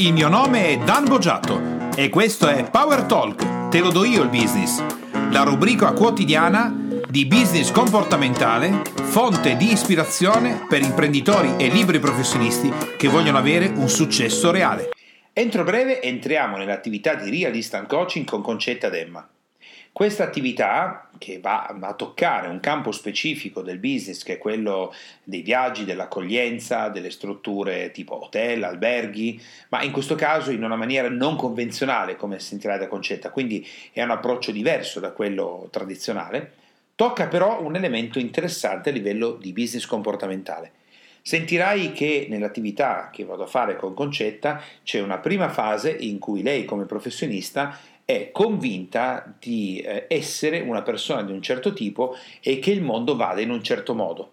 Il mio nome è Dan Boggiato e questo è Power Talk, te lo do io il business, la rubrica quotidiana di business comportamentale, fonte di ispirazione per imprenditori e liberi professionisti che vogliono avere un successo reale. Entro breve entriamo nell'attività di Real Instant Coaching con Concetta Demma. Questa attività, che va a toccare un campo specifico del business, che è quello dei viaggi, dell'accoglienza, delle strutture tipo hotel, alberghi, ma in questo caso in una maniera non convenzionale, come sentirai da Concetta, quindi è un approccio diverso da quello tradizionale, tocca però un elemento interessante a livello di business comportamentale. Sentirai che nell'attività che vado a fare con Concetta c'è una prima fase in cui lei come professionista è convinta di eh, essere una persona di un certo tipo e che il mondo vada in un certo modo.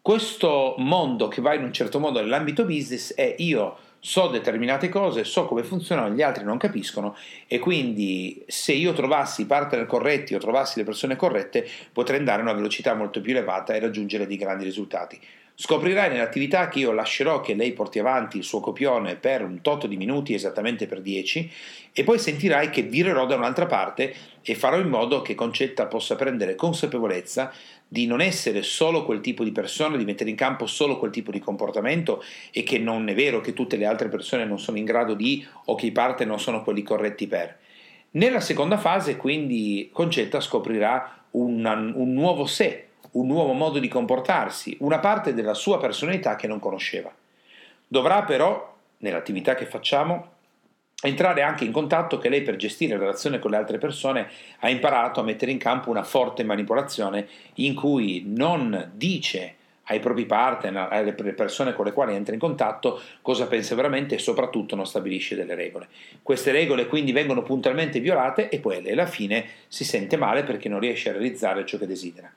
Questo mondo che va in un certo modo nell'ambito business è io so determinate cose, so come funzionano, gli altri non capiscono e quindi se io trovassi i partner corretti o trovassi le persone corrette potrei andare a una velocità molto più elevata e raggiungere dei grandi risultati. Scoprirai nell'attività che io lascerò che lei porti avanti il suo copione per un tot di minuti, esattamente per 10, e poi sentirai che virerò da un'altra parte e farò in modo che Concetta possa prendere consapevolezza di non essere solo quel tipo di persona, di mettere in campo solo quel tipo di comportamento e che non è vero che tutte le altre persone non sono in grado di o che i partner non sono quelli corretti per. Nella seconda fase, quindi, Concetta scoprirà un, un nuovo sé, un nuovo modo di comportarsi, una parte della sua personalità che non conosceva. Dovrà però, nell'attività che facciamo, entrare anche in contatto che lei per gestire la relazione con le altre persone ha imparato a mettere in campo una forte manipolazione in cui non dice ai propri partner, alle persone con le quali entra in contatto, cosa pensa veramente e soprattutto non stabilisce delle regole. Queste regole quindi vengono puntualmente violate e poi alla fine si sente male perché non riesce a realizzare ciò che desidera.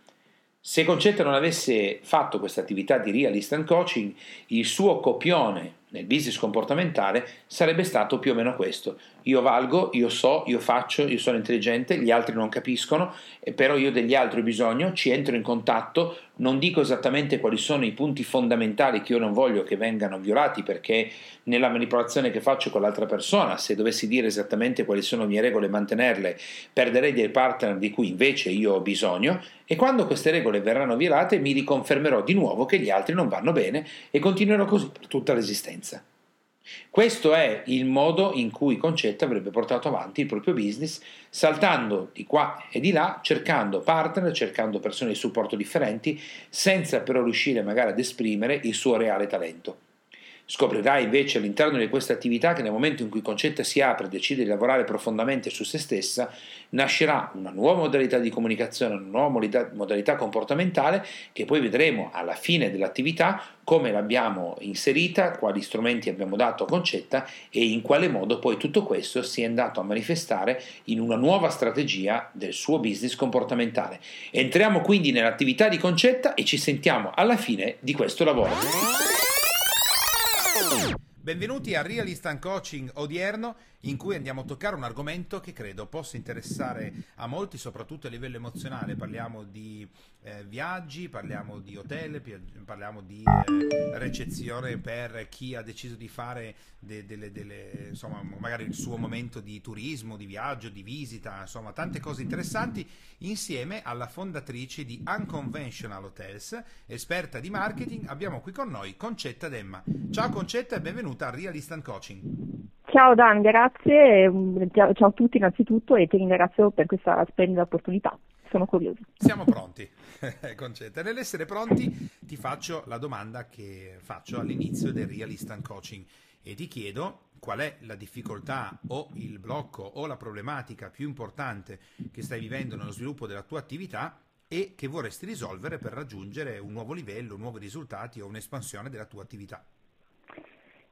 Se Concetta non avesse fatto questa attività di real instant coaching, il suo copione nel business comportamentale sarebbe stato più o meno questo. Io valgo, io so, io faccio, io sono intelligente, gli altri non capiscono, però io degli altri ho bisogno, ci entro in contatto, non dico esattamente quali sono i punti fondamentali che io non voglio che vengano violati perché nella manipolazione che faccio con l'altra persona, se dovessi dire esattamente quali sono le mie regole e mantenerle, perderei dei partner di cui invece io ho bisogno e quando queste regole verranno violate mi riconfermerò di nuovo che gli altri non vanno bene e continuerò così per tutta l'esistenza. Questo è il modo in cui Concetta avrebbe portato avanti il proprio business, saltando di qua e di là, cercando partner, cercando persone di supporto differenti, senza però riuscire magari ad esprimere il suo reale talento. Scoprirai invece all'interno di questa attività che nel momento in cui Concetta si apre e decide di lavorare profondamente su se stessa, nascerà una nuova modalità di comunicazione, una nuova modalità comportamentale che poi vedremo alla fine dell'attività come l'abbiamo inserita, quali strumenti abbiamo dato a Concetta e in quale modo poi tutto questo si è andato a manifestare in una nuova strategia del suo business comportamentale. Entriamo quindi nell'attività di Concetta e ci sentiamo alla fine di questo lavoro. Benvenuti a Real Instant Coaching odierno in cui andiamo a toccare un argomento che credo possa interessare a molti, soprattutto a livello emozionale. Parliamo di eh, viaggi, parliamo di hotel, parliamo di eh, recezione per chi ha deciso di fare de- delle, delle, insomma, magari il suo momento di turismo, di viaggio, di visita, insomma, tante cose interessanti insieme alla fondatrice di Unconventional Hotels, esperta di marketing. Abbiamo qui con noi Concetta Demma. Ciao Concetta e benvenuta a Real Instant Coaching. Ciao Dan, grazie, ciao a tutti innanzitutto e ti ringrazio per questa splendida opportunità. Sono curioso. Siamo pronti, Concetta. Nell'essere pronti ti faccio la domanda che faccio all'inizio del Real Instant Coaching e ti chiedo qual è la difficoltà o il blocco o la problematica più importante che stai vivendo nello sviluppo della tua attività e che vorresti risolvere per raggiungere un nuovo livello, nuovi risultati o un'espansione della tua attività.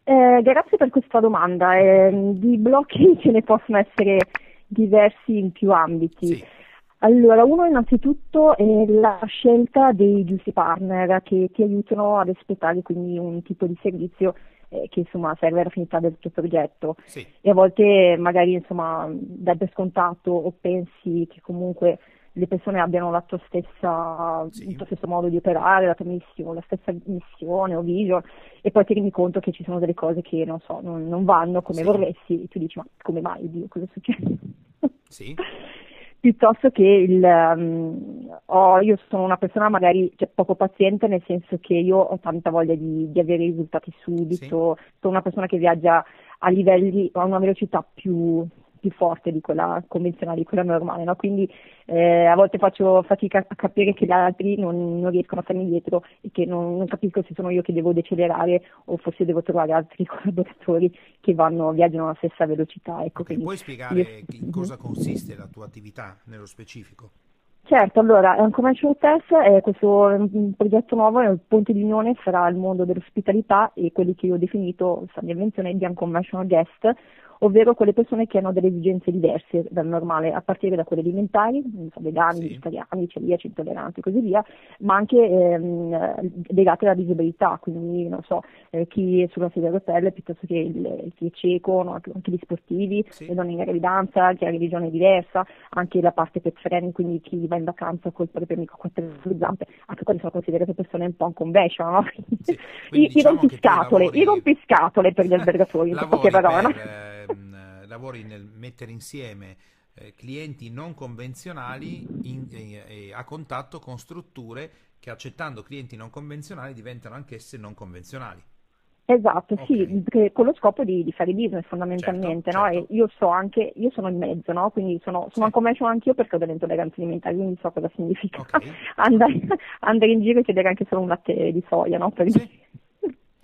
Eh, grazie per questa domanda. Eh, di blocchi ce ne possono essere diversi in più ambiti. Sì. Allora, uno innanzitutto è la scelta dei giusti partner che ti aiutano ad espletare quindi un tipo di servizio eh, che insomma serve alla finalità del tuo progetto. Sì. E a volte magari insomma dai per scontato o pensi che comunque le persone abbiano la tua stessa, sì. il tuo stesso modo di operare, la tua missione, la stessa missione o vision, e poi ti rendi conto che ci sono delle cose che non so, non, non vanno come sì. vorresti, e tu dici ma come mai Dio, cosa succede? Sì. piuttosto che il, um, oh, io sono una persona magari cioè, poco paziente nel senso che io ho tanta voglia di, di avere risultati subito, sì. sono una persona che viaggia a livelli, a una velocità più, più forte di quella convenzionale, di quella normale, no? quindi eh, a volte faccio fatica a capire che gli altri non, non riescono a starmi dietro e che non, non, capisco se sono io che devo decelerare o forse devo trovare altri collaboratori che vanno, viaggiano alla stessa velocità. Ecco, okay, puoi spiegare io... in cosa consiste la tua attività nello specifico? Certo, allora, commercial test è questo un progetto nuovo, è un ponte di unione fra il mondo dell'ospitalità e quelli che io ho definito, questa mia invenzione, di unconventional guest, ovvero quelle persone che hanno delle esigenze diverse dal normale, a partire da quelle alimentari, vegani, sì. vegetariani, celiaci, intolleranti e così via, ma anche ehm, legate alla disabilità, quindi non so, eh, chi è sulla sedia a rotelle piuttosto che il, chi è cieco, no? anche gli sportivi, sì. le donne in gravidanza, chi ha religione diversa, anche la parte pet friendly, quindi chi va in vacanza col proprio amico a quattro zampe, anche quelli sono considerate persone un po' un convention, no? Sì. I, diciamo i rompiscatole, lavori... i rompiscatole per gli albergatori, in poche parole. Per, eh lavori nel mettere insieme eh, clienti non convenzionali in, eh, a contatto con strutture che accettando clienti non convenzionali diventano anch'esse non convenzionali. Esatto, okay. sì, con lo scopo di, di fare business fondamentalmente, certo, no? certo. io so anche, io sono in mezzo, no? Quindi sono, sono sì. commercio anch'io perché ho delle intolleranze alimentari, quindi so cosa significa okay. andare, andare, in giro e chiedere anche solo un latte di soia, no? Per sì.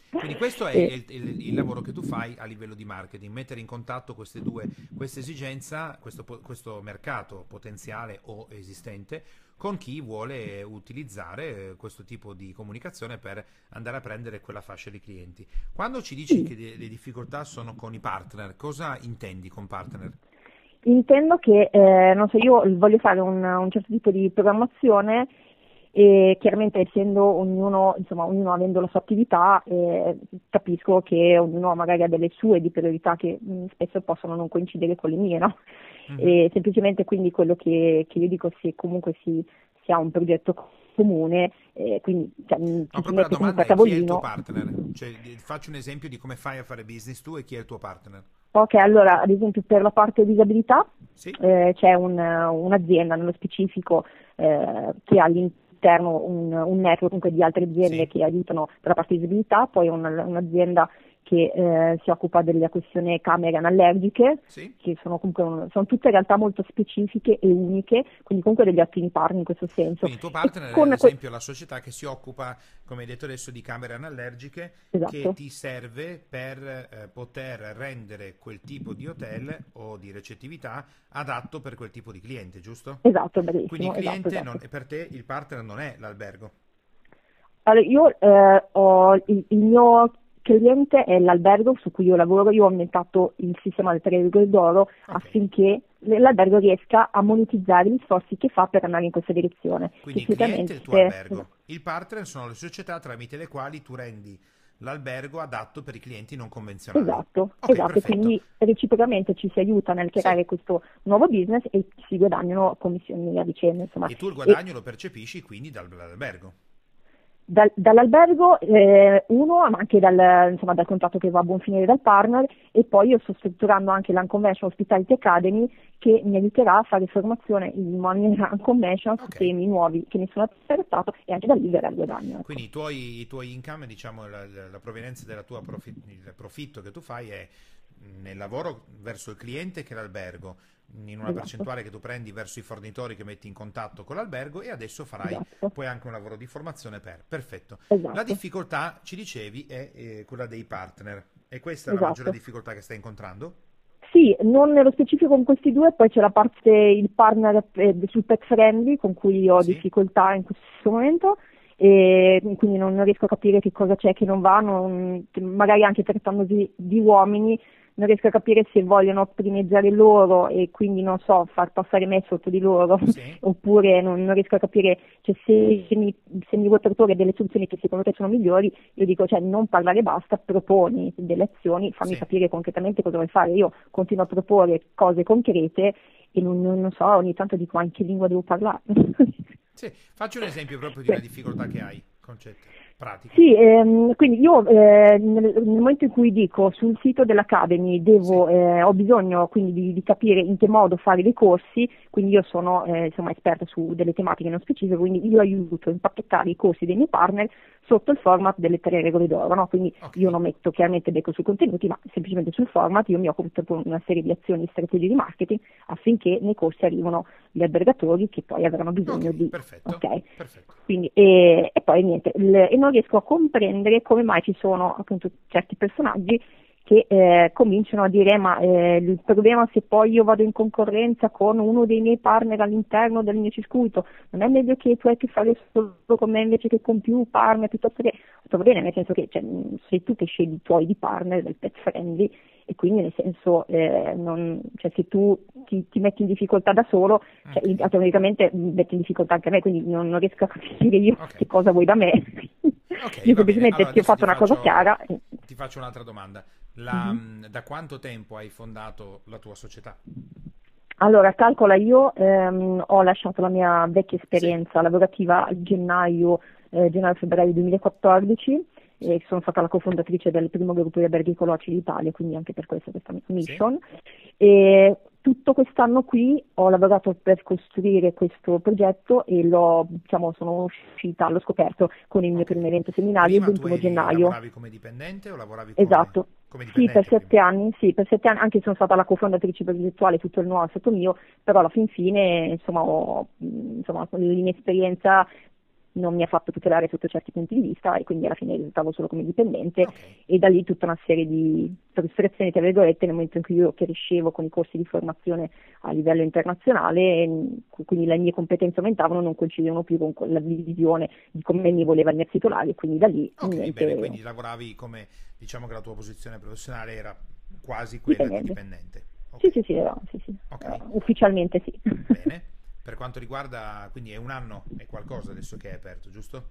Quindi questo è il, il, il, lavoro che tu fai a livello di marketing, mettere in contatto queste due, questa esigenza, questo, questo mercato potenziale o esistente con chi vuole utilizzare questo tipo di comunicazione per andare a prendere quella fascia di clienti. Quando ci dici che le difficoltà sono con i partner, cosa intendi con partner? Intendo che, eh, non so, io voglio fare un, un certo tipo di programmazione e chiaramente essendo ognuno, insomma, ognuno avendo la sua attività, eh, capisco che ognuno magari ha delle sue di priorità che mh, mm, spesso possono non coincidere con le mie, no? Mm-hmm. semplicemente quindi quello che, che, io dico se comunque si, si ha un progetto comune, eh, quindi cioè, no, si mette comunque a tavolino. Chi è il tuo partner? Cioè, faccio un esempio di come fai a fare business tu e chi è il tuo partner. Ok, allora ad esempio per la parte disabilità sì. eh, c'è un, un'azienda nello specifico eh, che ha all'interno all'interno un, un network comunque di altre aziende sì. che aiutano per la parte di disabilità, poi un, un'azienda che eh, si occupa della questione camere anallergiche, sì. che sono comunque un, sono tutte realtà molto specifiche e uniche, quindi comunque degli ottimi partner in questo senso. Quindi il tuo partner è ad esempio que- la società che si occupa, come hai detto adesso, di camere anallergiche, esatto. che ti serve per eh, poter rendere quel tipo di hotel o di recettività adatto per quel tipo di cliente, giusto? Esatto, bellissimo. Quindi il esatto, cliente esatto, non, per te il partner non è l'albergo. Allora, io eh, ho il, il mio cliente è l'albergo su cui io lavoro, io ho aumentato il sistema del 3 d'oro okay. affinché l'albergo riesca a monetizzare gli sforzi che fa per andare in questa direzione. Quindi il cliente è il tuo albergo, il partner sono le società tramite le quali tu rendi l'albergo adatto per i clienti non convenzionali. Esatto, okay, esatto. quindi reciprocamente ci si aiuta nel creare sì. questo nuovo business e si guadagnano commissioni a vicenda. Insomma. E tu il guadagno e... lo percepisci quindi dall'albergo? Dal, dall'albergo eh, uno, ma anche dal, insomma, dal, contratto che va a buon finire dal partner e poi io sto strutturando anche l'Unconvention Hospitality Academy che mi aiuterà a fare formazione in maniera unconvention okay. su temi nuovi che mi sono attraversato e anche da lì verrà il guadagno. Ecco. Quindi i tuoi, i tuoi income, diciamo la, la provenienza del tuo profitto, il profitto che tu fai è nel lavoro verso il cliente che l'albergo in una esatto. percentuale che tu prendi verso i fornitori che metti in contatto con l'albergo e adesso farai esatto. poi anche un lavoro di formazione per. Perfetto. Esatto. La difficoltà, ci dicevi, è eh, quella dei partner. E questa è la maggiore esatto. difficoltà che stai incontrando? Sì, non nello specifico con questi due, poi c'è la parte, il partner eh, sul pet friendly con cui ho sì. difficoltà in questo momento e quindi non, non, riesco a capire che cosa c'è che non va, non, magari anche trattandosi di uomini non riesco a capire se vogliono primeggiare loro e quindi non so, far passare me sotto di loro, sì. oppure non, non, riesco a capire cioè, se, se, mi, se mi vuoi proporre delle soluzioni che secondo te sono migliori, io dico cioè non parlare basta, proponi delle azioni, fammi sì. capire concretamente cosa vuoi fare. Io continuo a proporre cose concrete e non, non, non so, ogni tanto dico anche lingua devo parlare. sì, faccio un esempio proprio di una difficoltà che hai, concetto pratica. Sì, ehm, quindi io eh, nel, nel, momento in cui dico sul sito dell'Academy devo, sì. eh, ho bisogno quindi di, di, capire in che modo fare dei corsi, quindi io sono eh, insomma, esperta su delle tematiche non specifiche, quindi io aiuto a impacchettare i corsi dei miei partner sotto il format delle tre regole d'oro, no? quindi okay. io non metto chiaramente becco sui contenuti, ma semplicemente sul format io mi occupo di una serie di azioni e strategie di marketing affinché nei corsi arrivino gli albergatori che poi avranno bisogno okay, di... Perfetto, okay. perfetto. Quindi, e, e, poi niente, il, e non riesco a comprendere come mai ci sono appunto certi personaggi che eh, cominciano a dire ma eh, il problema se poi io vado in concorrenza con uno dei miei partner all'interno del mio circuito, non è meglio che tu hai che fare solo con me invece che con più partner, piuttosto che va bene, nel senso che cioè, sei tu che scegli i tuoi di partner, del pet friendly, e quindi nel senso eh, non, cioè, se tu ti, ti, metti in difficoltà da solo, cioè, okay. automaticamente metti in difficoltà anche me, quindi non, non riesco a capire io okay. che cosa vuoi da me. Okay, io semplicemente allora, ti ho fatto una faccio, cosa chiara. Ti faccio un'altra domanda. La, mm-hmm. Da quanto tempo hai fondato la tua società? Allora, calcola, io ehm, ho lasciato la mia vecchia esperienza sì. lavorativa a gennaio, eh, gennaio-febbraio 2014 e sono stata la cofondatrice del primo gruppo di alberghi ecologici d'Italia, quindi anche per questo questa mission. Sì. E tutto quest'anno qui ho lavorato per costruire questo progetto e l'ho, diciamo, sono uscita, l'ho scoperto con il mio primo evento seminario il 21 gennaio. lavoravi come dipendente o lavoravi come, esatto. Sì, per sette anni, sì, per sette anni, anche se sono stata la cofondatrice progettuale, tutto il nuovo è stato mio, però alla fin fine, insomma, ho, insomma, l'inesperienza non mi ha fatto tutelare sotto certi punti di vista e quindi alla fine risultavo solo come dipendente okay. e da lì tutta una serie di frustrazioni tra virgolette nel momento in cui io crescevo con i corsi di formazione a livello internazionale e quindi le mie competenze aumentavano non coincidevano più con la visione di come mi voleva il mio titolare e quindi da lì ok niente... bene quindi lavoravi come diciamo che la tua posizione professionale era quasi quella dipendente. di dipendente okay. sì sì sì, era, sì, sì. Okay. Uh, ufficialmente sì bene Per quanto riguarda, quindi è un anno e qualcosa adesso che è aperto, giusto?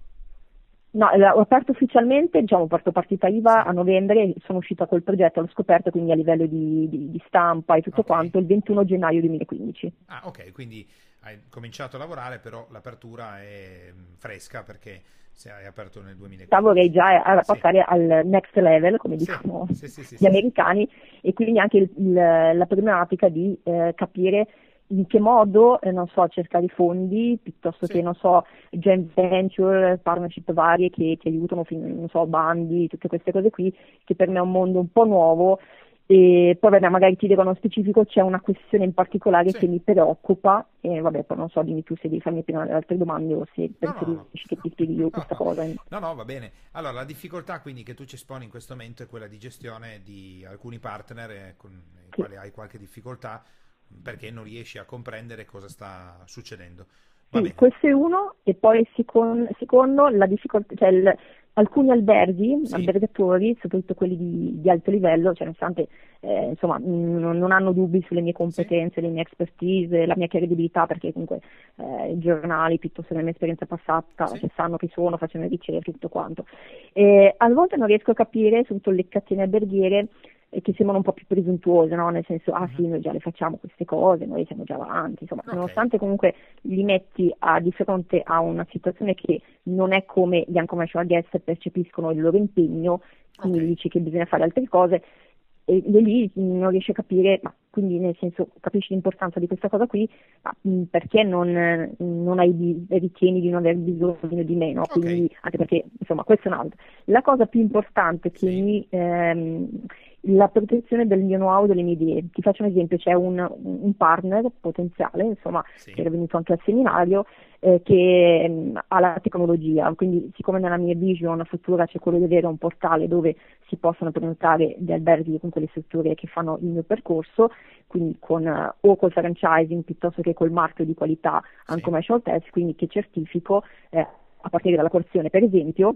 No, ho aperto ufficialmente, diciamo, ho fatto partita IVA sì. a novembre, sono uscita col progetto, l'ho scoperto quindi a livello di, di, di stampa e tutto okay. quanto il 21 gennaio 2015. Ah, ok, quindi hai cominciato a lavorare, però l'apertura è mm, fresca perché se hai aperto nel 2015. Vorrei già a passare sì. al next level, come dicono sì, gli americani, e quindi anche il, il, la problematica di eh, capire in che modo, eh, non so, cercare fondi piuttosto sì. che, non so, joint venture, partnership varie che ti aiutano, non so, bandi, tutte queste cose qui, che per me è un mondo un po' nuovo e poi vabbè, magari ti dico nello specifico c'è una questione in particolare sì. che mi preoccupa e vabbè poi non so dimmi tu se devi farmi prima le altre domande o se preferisci no, no. che ti spieghi io no, questa cosa no no va bene allora la difficoltà quindi che tu ci esponi in questo momento è quella di gestione di alcuni partner eh, con i sì. quali hai qualche difficoltà perché non riesci a comprendere cosa sta succedendo. Sì, questo è uno, e poi secondo, secondo la difficoltà, cioè il, alcuni alberghi, sì. albergatori, soprattutto quelli di, di alto livello, cioè nonostante eh, insomma, non, non, hanno dubbi sulle mie competenze, sì. le mie expertise, la mia credibilità, perché comunque eh, i giornali, piuttosto nella mia esperienza passata, sì. cioè, sanno chi sono, facciano ricerche e tutto quanto. E, a volte non riesco a capire, soprattutto le catene alberghiere, che sembrano un po' più presuntuose, no? nel senso, ah sì, mhm. noi già le facciamo queste cose, noi siamo già avanti, insomma, okay. nonostante comunque li metti a, di fronte a una situazione che non è come gli uncommercial guest percepiscono il loro impegno, quindi okay. dici che bisogna fare altre cose, e, lì non riesci a capire, ma quindi nel senso capisci l'importanza di questa cosa qui, ma mh, perché non, non hai ritieni di non aver bisogno di meno, okay. quindi, anche perché insomma questo è un altro. La cosa più importante che sì. mi ehm, la protezione del mio know-how, delle mie idee. Ti faccio un esempio, c'è un, un partner potenziale, insomma, sì. che era venuto anche al seminario, eh, che mh, mm, ha la tecnologia, quindi siccome nella mia vision futura c'è quello di avere un portale dove si possono prenotare gli alberghi con quelle strutture che fanno il mio percorso, quindi con, uh, o col franchising piuttosto che col marchio di qualità sì. uncommercial test, quindi che certifico eh, a partire dalla corsione per esempio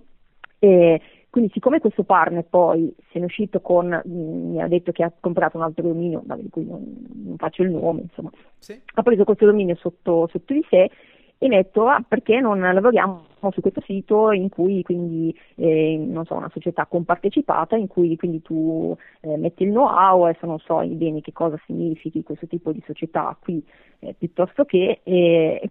E quindi siccome questo partner poi se ne è uscito con, mm, mi ha detto che ha comprato un altro dominio, di cui non, non, faccio il nome, insomma, sì. ha preso questo dominio sotto, sotto di sé e detto ah, perché non lavoriamo su questo sito in cui quindi eh, non so, una società compartecipata in cui quindi tu eh, metti il know-how, adesso non so bene che cosa significhi questo tipo di società qui eh, piuttosto che eh,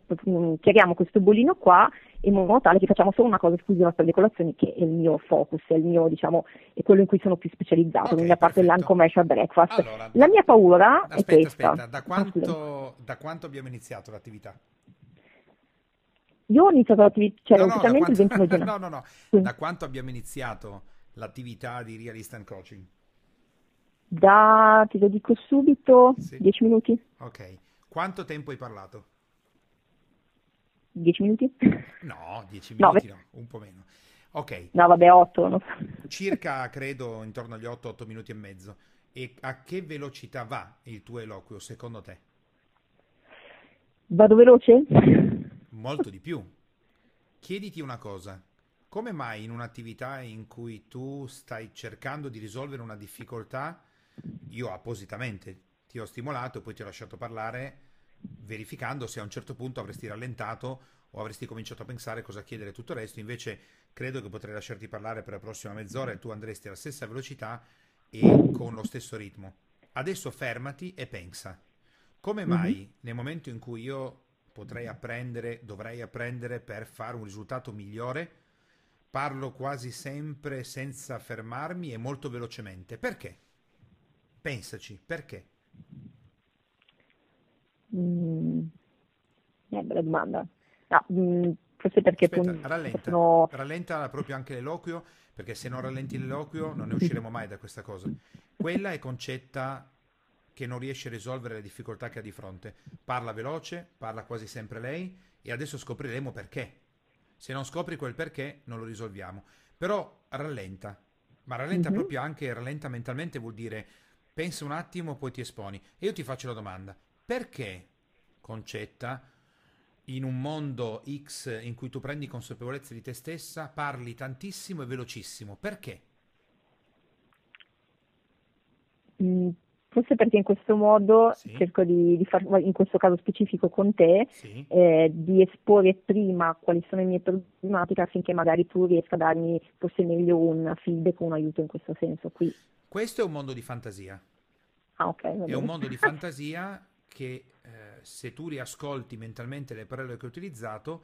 chiariamo questo bollino qua in modo tale che facciamo solo una cosa esclusiva per le colazioni che è il mio focus, è il mio diciamo è quello in cui sono più specializzato, okay, quindi la parte dell'uncommercial breakfast. Allora, la mia paura aspetta, è questa. Aspetta, da quanto, da quanto abbiamo iniziato l'attività? Io ho iniziato l'attività, cioè no, no, ufficialmente quanto, il 21 gennaio. No, no, no. Sì. Da quanto abbiamo iniziato l'attività di Realist and Coaching? Da, te lo dico subito, sì. 10 minuti. Ok. Quanto tempo hai parlato? 10 minuti? No, 10 minuti no, no, un po' meno. Ok. No, vabbè, 8. No. Circa, credo, intorno agli 8-8 minuti e mezzo. E a che velocità va il tuo eloquio, secondo te? Vado veloce? molto di più. Chiediti una cosa, come mai in un'attività in cui tu stai cercando di risolvere una difficoltà, io appositamente ti ho stimolato, poi ti ho lasciato parlare, verificando se a un certo punto avresti rallentato o avresti cominciato a pensare cosa chiedere tutto il resto, invece credo che potrei lasciarti parlare per la prossima mezz'ora e tu andresti alla stessa velocità e con lo stesso ritmo. Adesso fermati e pensa. Come mai mm-hmm. nel momento in cui io potrei apprendere, dovrei apprendere per fare un risultato migliore. Parlo quasi sempre senza fermarmi e molto velocemente. Perché? Pensaci, perché? Mm, è bella domanda. No, mm, forse perché Aspetta, tu, rallenta, sono... rallenta proprio anche l'eloquio, perché se non rallenti l'eloquio non ne usciremo mai da questa cosa. Quella è concetta che non riesce a risolvere le difficoltà che ha di fronte. Parla veloce, parla quasi sempre lei e adesso scopriremo perché. Se non scopri quel perché non lo risolviamo. Però rallenta, ma rallenta mm-hmm. proprio anche, rallenta mentalmente vuol dire pensa un attimo, poi ti esponi. E io ti faccio la domanda, perché Concetta, in un mondo X in cui tu prendi consapevolezza di te stessa, parli tantissimo e velocissimo? Perché? Mm Forse perché in questo modo sì. cerco di, di fare, in questo caso specifico con te, sì. eh, di esporre prima quali sono le mie problematiche affinché magari tu riesca a darmi forse meglio un feedback o un aiuto in questo senso qui. Questo è un mondo di fantasia. Ah, ok. È un mondo di fantasia che eh, se tu riascolti mentalmente le parole che ho utilizzato,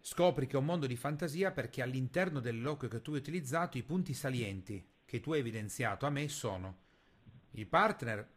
scopri che è un mondo di fantasia perché all'interno dell'eloquio che tu hai utilizzato i punti salienti che tu hai evidenziato a me sono il partner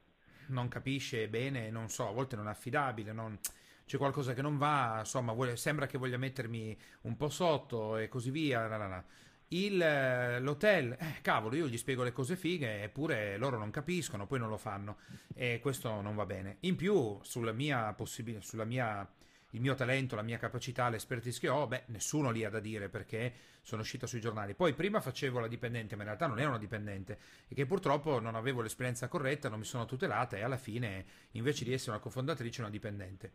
non capisce bene, non so, a volte non è affidabile, non... c'è qualcosa che non va, insomma, vuole... sembra che voglia mettermi un po' sotto e così via. La, la, la. Il, eh, l'hotel, eh, cavolo, io gli spiego le cose fighe, eppure loro non capiscono, poi non lo fanno e questo non va bene. In più, sulla mia possibilità, sulla mia il mio talento, la mia capacità, l'expertise che ho, beh, nessuno lì ha da dire perché sono uscita sui giornali. Poi prima facevo la dipendente, ma in realtà non ero una dipendente e che purtroppo non avevo l'esperienza corretta, non mi sono tutelata e alla fine, invece di essere una cofondatrice, una dipendente.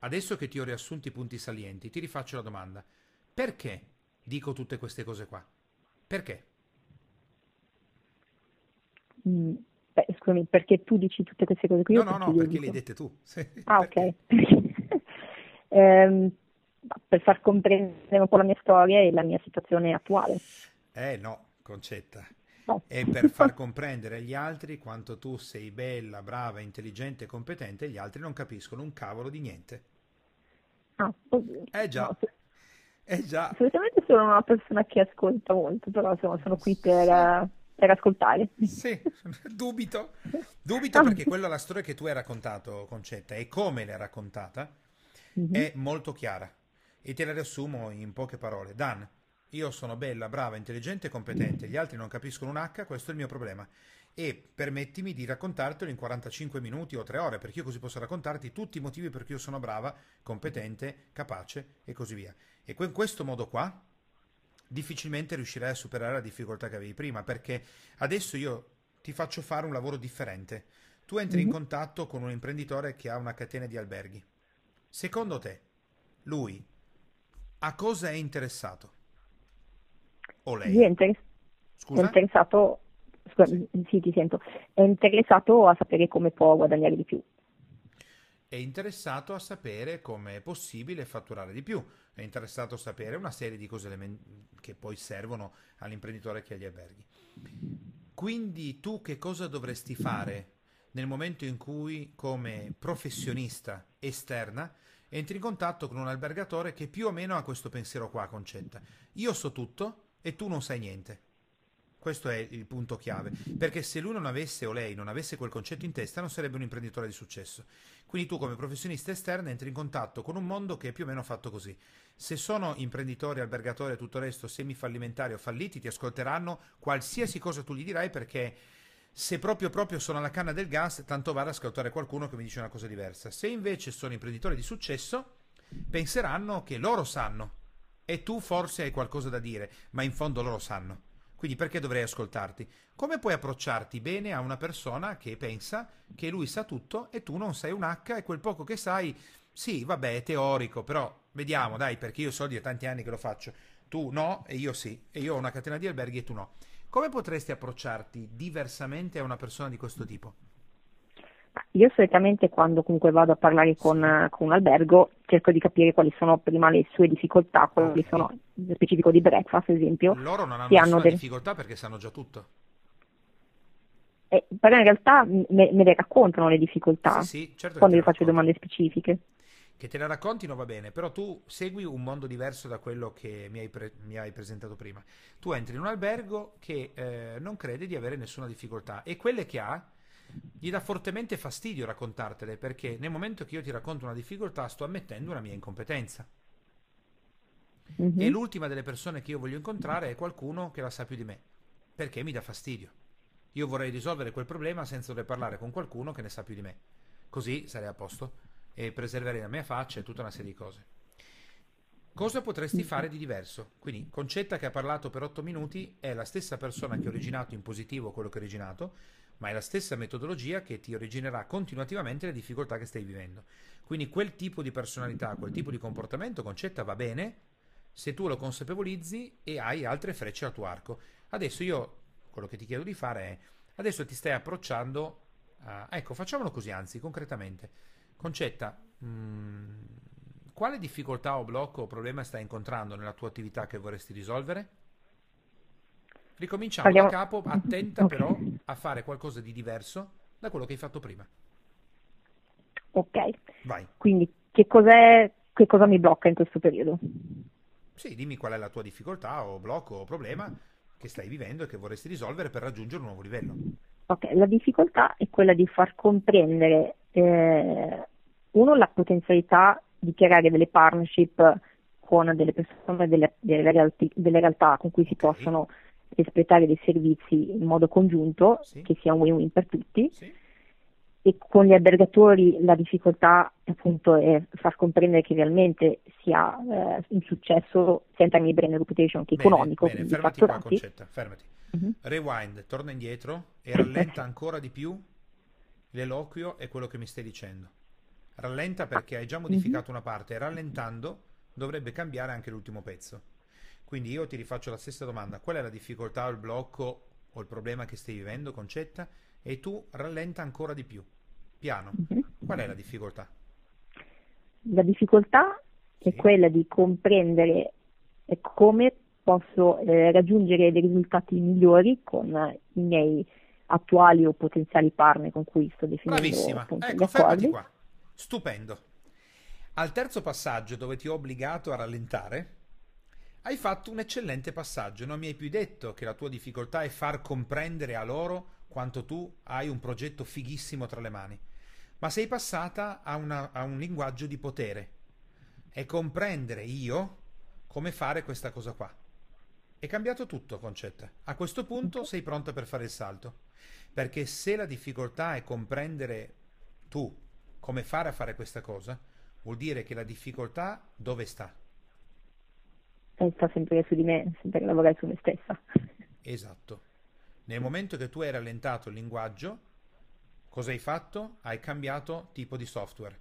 Adesso che ti ho riassunto i punti salienti, ti rifaccio la domanda. Perché dico tutte queste cose qua? Perché? Mm, beh, scusami, perché tu dici tutte queste cose qui? No, no, no, perché le hai dette tu. ah, ok. ehm, per far comprendere un po' la mia storia e la mia situazione attuale. Eh no, Concetta. No. È per far comprendere agli altri quanto tu sei bella, brava, intelligente e competente e gli altri non capiscono un cavolo di niente. Ah, oddio. Eh già. No, eh già. Solitamente sono una persona che ascolta molto, però insomma, sono qui per, sì. per ascoltare. Sì, dubito. Dubito perché quella è la storia che tu hai raccontato, Concetta, e come l'hai raccontata mm-hmm. è molto chiara e te la riassumo in poche parole. Dan, io sono bella, brava, intelligente e competente, gli altri non capiscono un H, questo è il mio problema. E permettimi di raccontartelo in 45 minuti o 3 ore, perché io così posso raccontarti tutti i motivi per cui io sono brava, competente, capace e così via. E in questo modo qua difficilmente riuscirai a superare la difficoltà che avevi prima, perché adesso io ti faccio fare un lavoro differente. Tu entri in contatto con un imprenditore che ha una catena di alberghi Secondo te, lui a cosa è interessato? o lei? Sì, è, inter- Scusa? è interessato, scusa, sì, ti sento, è interessato a sapere come può guadagnare di più. È interessato a sapere come è possibile fatturare di più, è interessato a sapere una serie di cose che poi servono all'imprenditore che ha gli alberghi. Quindi tu che cosa dovresti fare nel momento in cui come professionista esterna entri in contatto con un albergatore che più o meno ha questo pensiero qua, Concetta. Io so tutto e tu non sai niente. Questo è il punto chiave, perché se lui non avesse o lei non avesse quel concetto in testa non sarebbe un imprenditore di successo. Quindi tu come professionista esterna entri in contatto con un mondo che è più o meno fatto così. Se sono imprenditori, albergatori e tutto il resto semifallimentari o falliti, ti ascolteranno qualsiasi cosa tu gli dirai perché se proprio proprio sono alla canna del gas, tanto vale ascoltare qualcuno che mi dice una cosa diversa. Se invece sono imprenditori di successo, penseranno che loro sanno e tu forse hai qualcosa da dire, ma in fondo loro sanno. Quindi perché dovrei ascoltarti? Come puoi approcciarti bene a una persona che pensa che lui sa tutto e tu non sai un H e quel poco che sai, sì, vabbè, è teorico, però vediamo, dai, perché io so di tanti anni che lo faccio. Tu no e io sì, e io ho una catena di alberghi e tu no. Come potresti approcciarti diversamente a una persona di questo tipo? Io solitamente quando comunque vado a parlare con, sì. con, un albergo cerco di capire quali sono prima le sue difficoltà, quali okay. sono, specifico di breakfast ad esempio. Loro non hanno nessuna delle... difficoltà perché sanno già tutto. Eh, però in realtà me, me, le raccontano le difficoltà sì, sì, certo quando io faccio domande specifiche che te la raccontino va bene, però tu segui un mondo diverso da quello che mi hai, pre- mi hai presentato prima. Tu entri in un albergo che eh, non crede di avere nessuna difficoltà e quelle che ha gli dà fortemente fastidio raccontartele perché nel momento che io ti racconto una difficoltà sto ammettendo una mia incompetenza. Mm-hmm. E l'ultima delle persone che io voglio incontrare è qualcuno che la sa più di me, perché mi dà fastidio. Io vorrei risolvere quel problema senza dover parlare con qualcuno che ne sa più di me. Così sarei a posto e preserverei la mia faccia e tutta una serie di cose. Cosa potresti fare di diverso? Quindi Concetta che ha parlato per 8 minuti è la stessa persona che ha originato in positivo quello che ha originato, ma è la stessa metodologia che ti originerà continuativamente le difficoltà che stai vivendo. Quindi quel tipo di personalità, quel tipo di comportamento, Concetta va bene se tu lo consapevolizzi e hai altre frecce al tuo arco. Adesso io quello che ti chiedo di fare è adesso ti stai approcciando a, ecco, facciamolo così anzi, concretamente Concetta, mh, mm, quale difficoltà o blocco o problema stai incontrando nella tua attività che vorresti risolvere? Ricominciamo Parliamo... da capo, attenta okay. però a fare qualcosa di diverso da quello che hai fatto prima. Ok. Vai. Quindi che, che cosa mi blocca in questo periodo? Sì, dimmi qual è la tua difficoltà o blocco o problema che stai vivendo e che vorresti risolvere per raggiungere un nuovo livello. Ok, la difficoltà è quella di far comprendere eh, uno la potenzialità di creare delle partnership con delle persone, delle, delle, realti, delle realtà con cui si okay. possono espletare dei servizi in modo congiunto, sì. che sia un win-win per tutti. Sì. E con gli albergatori la difficoltà appunto è far comprendere che realmente sia eh, un successo sia in termini di brand reputation che bene, economico. Bene, fermati qua, Concetta, fermati. Uh-huh. Rewind, torna indietro e rallenta ancora di più l'eloquio e quello che mi stai dicendo. Rallenta perché hai già modificato una parte rallentando dovrebbe cambiare anche l'ultimo pezzo. Quindi io ti rifaccio la stessa domanda. Qual è la difficoltà o il blocco o il problema che stai vivendo, Concetta? E tu rallenta ancora di più. Piano. Qual è la difficoltà? La difficoltà sì. è quella di comprendere come posso eh, raggiungere dei risultati migliori con i miei attuali o potenziali partner con cui sto definendo Bravissima. Appunto, ecco, fermati qua. Stupendo. Al terzo passaggio, dove ti ho obbligato a rallentare, hai fatto un eccellente passaggio. Non mi hai più detto che la tua difficoltà è far comprendere a loro quanto tu hai un progetto fighissimo tra le mani, ma sei passata a, una, a un linguaggio di potere. È comprendere io come fare questa cosa qua. È cambiato tutto, Concetta. A questo punto sei pronta per fare il salto. Perché se la difficoltà è comprendere tu come fare a fare questa cosa, vuol dire che la difficoltà dove sta? Eh, sta sempre su di me, sempre lavorare su me stessa. Esatto. Nel momento che tu hai rallentato il linguaggio, cosa hai fatto? Hai cambiato tipo di software.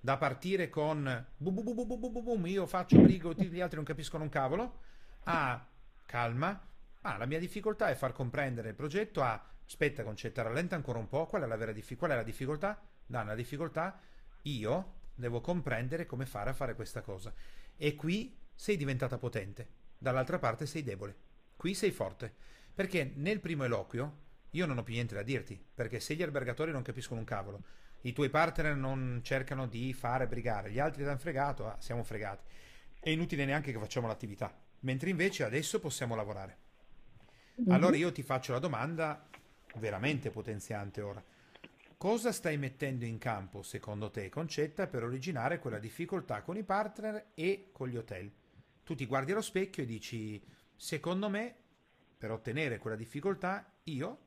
Da partire con bu bu bu bu bu bu bu io faccio brigo, gli altri non capiscono un cavolo, a calma. Ah, la mia difficoltà è far comprendere il progetto a... Aspetta, Concetta, rallenta ancora un po'. Qual è la vera difficoltà? Qual è la difficoltà? Dà la difficoltà. Io devo comprendere come fare a fare questa cosa. E qui sei diventata potente. Dall'altra parte sei debole. Qui sei forte. Perché nel primo eloquio io non ho più niente da dirti. Perché se gli albergatori non capiscono un cavolo, i tuoi partner non cercano di fare brigare, gli altri ti hanno fregato, ah, siamo fregati. È inutile neanche che facciamo l'attività. Mentre invece adesso possiamo lavorare. Mm-hmm. Allora io ti faccio la domanda veramente potenziante ora. Cosa stai mettendo in campo, secondo te, Concetta, per originare quella difficoltà con i partner e con gli hotel? Tu ti guardi allo specchio e dici, secondo me, per ottenere quella difficoltà, io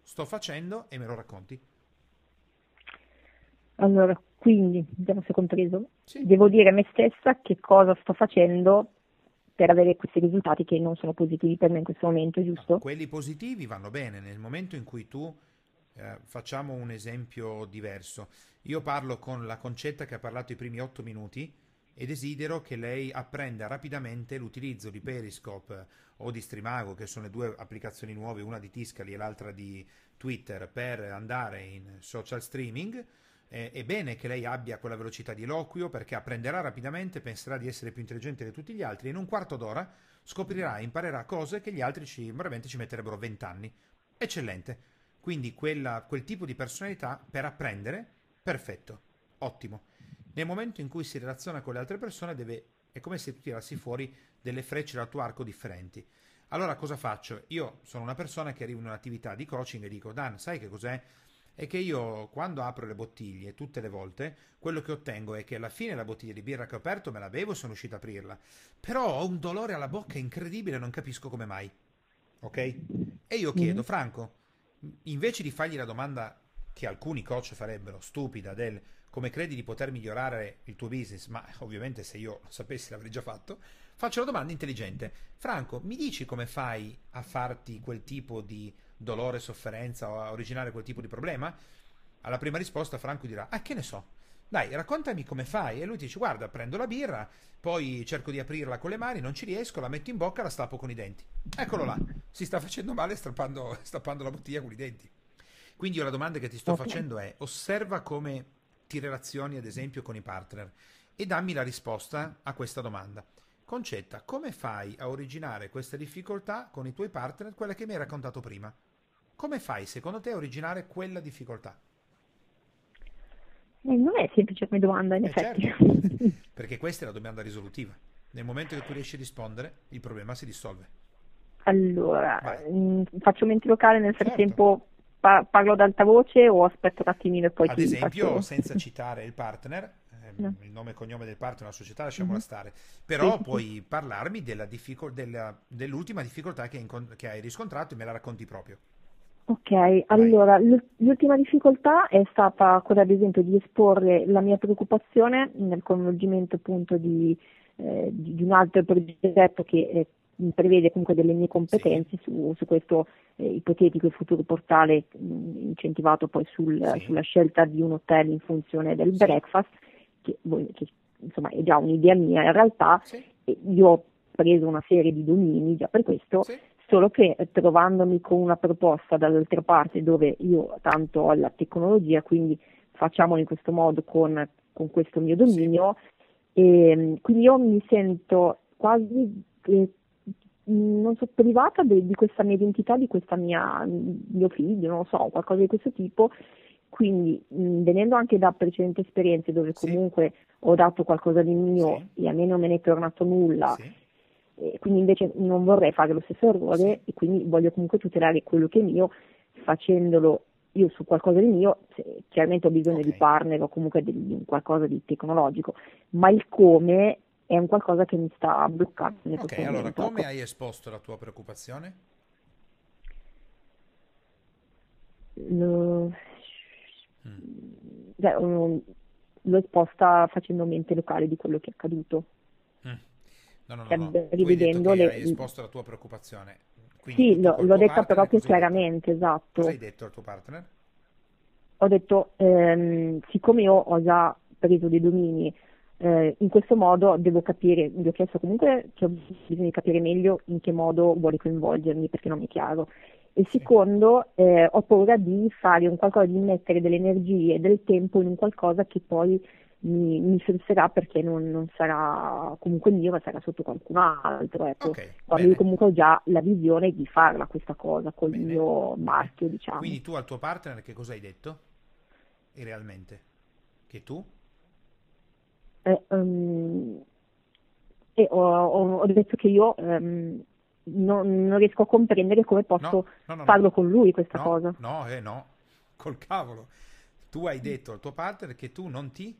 sto facendo e me lo racconti. Allora, quindi, vediamo se ho compreso. Sì. Devo dire a me stessa che cosa sto facendo per avere questi risultati che non sono positivi per me in questo momento, giusto? Quelli positivi vanno bene nel momento in cui tu eh, facciamo un esempio diverso. Io parlo con la Concetta che ha parlato i primi otto minuti e desidero che lei apprenda rapidamente l'utilizzo di Periscope o di Streamago, che sono le due applicazioni nuove, una di Tiscali e l'altra di Twitter, per andare in social streaming eh, è bene che lei abbia quella velocità di eloquio perché apprenderà rapidamente, penserà di essere più intelligente di tutti gli altri e in un quarto d'ora scoprirà e imparerà cose che gli altri ci, veramente ci metterebbero vent'anni. Eccellente. Quindi quella, quel tipo di personalità per apprendere, perfetto, ottimo. Nel momento in cui si relaziona con le altre persone deve, è come se tu tirassi fuori delle frecce dal tuo arco differenti. Allora cosa faccio? Io sono una persona che arriva in un'attività di coaching e dico Dan, sai che cos'è? È che io quando apro le bottiglie, tutte le volte, quello che ottengo è che alla fine la bottiglia di birra che ho aperto me la bevo e sono riuscito ad aprirla. Però ho un dolore alla bocca incredibile, non capisco come mai. Ok? E io chiedo, mm-hmm. Franco, invece di fargli la domanda che alcuni coach farebbero, stupida, del come credi di poter migliorare il tuo business, ma ovviamente se io lo sapessi l'avrei già fatto, faccio la domanda intelligente. Franco, mi dici come fai a farti quel tipo di dolore, sofferenza o a originare quel tipo di problema? Alla prima risposta Franco dirà, ah che ne so, dai raccontami come fai e lui dice guarda prendo la birra, poi cerco di aprirla con le mani, non ci riesco, la metto in bocca e la stappo con i denti. Eccolo là, si sta facendo male strappando, stappando la bottiglia con i denti. Quindi io la domanda che ti sto okay. facendo è osserva come ti relazioni ad esempio con i partner e dammi la risposta a questa domanda. Concetta, come fai a originare questa difficoltà con i tuoi partner, quella che mi hai raccontato prima? Come fai, secondo te, a originare quella difficoltà? Eh, non è semplice come domanda, in eh effetti. Certo, perché questa è la domanda risolutiva. Nel momento che tu riesci a rispondere, il problema si dissolve. Allora, mh, mm, faccio mente locale, nel certo. frattempo pa- parlo ad alta voce o aspetto un attimino e poi ad esempio, faccio... senza citare il partner, ehm, no. il nome e cognome del partner, la società, lasciamola mm-hmm. stare. Però sì, puoi parlarmi della difficol- della, dell'ultima difficoltà che, incont- che hai riscontrato e me la racconti proprio. Ok, allora l'ultima difficoltà è stata quella ad esempio di esporre la mia preoccupazione nel coinvolgimento appunto di, eh, di un altro progetto che eh, prevede comunque delle mie competenze sì. su, su, questo eh, ipotetico e futuro portale mh, incentivato poi sul, sì. sulla scelta di un hotel in funzione del sì. breakfast, che, che, insomma è già un'idea mia in realtà, io ho preso una serie di domini già per questo solo che eh, trovandomi con una proposta dall'altra parte dove io tanto ho la tecnologia, quindi facciamolo in questo modo con, con questo mio dominio, sì. e, quindi io mi sento quasi, eh, non so, privata de, di questa mia identità, di questa mia, mio figlio, non lo so, qualcosa di questo tipo, quindi mh, venendo anche da precedenti esperienze dove comunque sì. ho dato qualcosa di mio sì. e a me non me ne è tornato nulla, e quindi invece non vorrei fare lo stesso errore e quindi voglio comunque tutelare quello che è mio facendolo io su qualcosa di mio, chiaramente ho bisogno okay. di partner o comunque di, qualcosa di tecnologico, ma il come è un qualcosa che mi sta bloccando. Ok, allora come ecco. hai esposto la tua preoccupazione? Lo... Mm. Beh, l'ho esposta facendo mente locale di quello che è accaduto. No, no, no, no. rivedendo le... hai esposto la tua preoccupazione. Quindi sì, l'ho, l'ho detta proprio chiaramente, detto... esatto. Cosa hai detto al tuo partner? Ho detto, ehm, siccome io ho già preso dei domini eh, in questo modo devo capire, gli ho chiesto comunque che ho bisogno di capire meglio in che modo vuole coinvolgermi perché non mi è chiaro. E secondo, eh, ho paura di fare un qualcosa, di mettere delle energie e del tempo in un qualcosa che poi mi, mi frusserà perché non, non, sarà comunque mio, ma sarà sotto qualcun altro. Ecco. Okay, Quando io comunque ho già la visione di farla questa cosa col bene. mio marchio, diciamo. Quindi tu al tuo partner che cosa hai detto? E realmente? Che tu? Eh, um, e ho, ho, detto che io um, non, non, riesco a comprendere come posso no, no, no, farlo con lui questa cosa. No, eh no, col cavolo. Tu hai detto al tuo partner che tu non ti...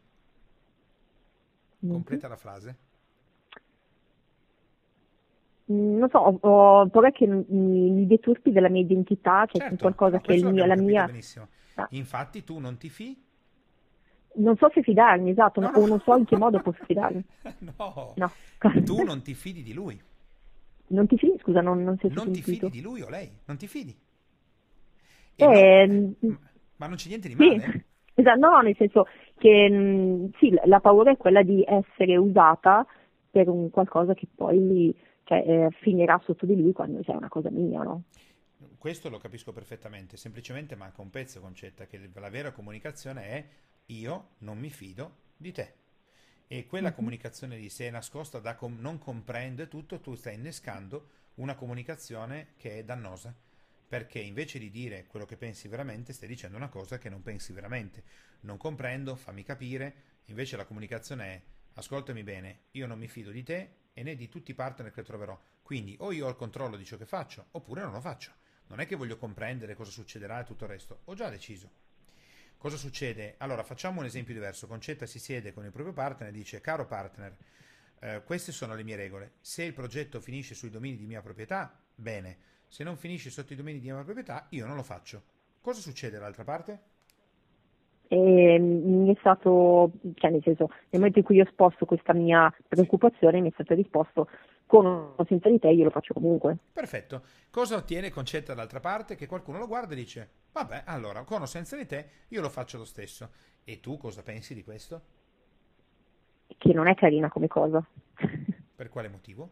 Completa la frase. Mm, non so, ho, ho paura che mi, mi, deturpi della mia identità, cioè certo, qualcosa che è il mio, la mia... Benissimo. Ah. Infatti tu non ti fi non so se fidarmi, esatto, no. o non so in che modo posso fidarmi. no. no. tu non ti fidi di lui. Non ti fidi? Scusa, non, non, non ti fidi di lui o lei? Non ti fidi? Eh, no, ma non c'è niente di male? Sì. Esatto, no, nel senso che mm, sì, la paura è quella di essere usata per un qualcosa che poi cioè, eh, finirà sotto di lui quando c'è una cosa mia, no? Questo lo capisco perfettamente, semplicemente manca un pezzo, Concetta, che la vera comunicazione è io non mi fido di te. E quella mm-hmm. comunicazione di sé nascosta da com- non comprende tutto, tu stai innescando una comunicazione che è dannosa. Perché invece di dire quello che pensi veramente, stai dicendo una cosa che non pensi veramente. Non comprendo, fammi capire. Invece la comunicazione è ascoltami bene, io non mi fido di te e né di tutti i partner che troverò. Quindi o io ho il controllo di ciò che faccio, oppure non lo faccio. Non è che voglio comprendere cosa succederà e tutto il resto. Ho già deciso. Cosa succede? Allora, facciamo un esempio diverso. Concetta si siede con il proprio partner e dice, caro partner, eh, queste sono le mie regole. Se il progetto finisce sui domini di mia proprietà, bene. Se non finisce sotto i domini di mia proprietà, io non lo faccio. Cosa succede dall'altra parte? E mi è stato, cioè nel senso, nel momento in cui io ho esposto questa mia preoccupazione, mi è stato risposto con o senza di te io lo faccio comunque. Perfetto. Cosa ottiene Concetta dall'altra parte? Che qualcuno lo guarda e dice, vabbè, allora, con o senza di te io lo faccio lo stesso. E tu cosa pensi di questo? Che non è carina come cosa. per quale motivo?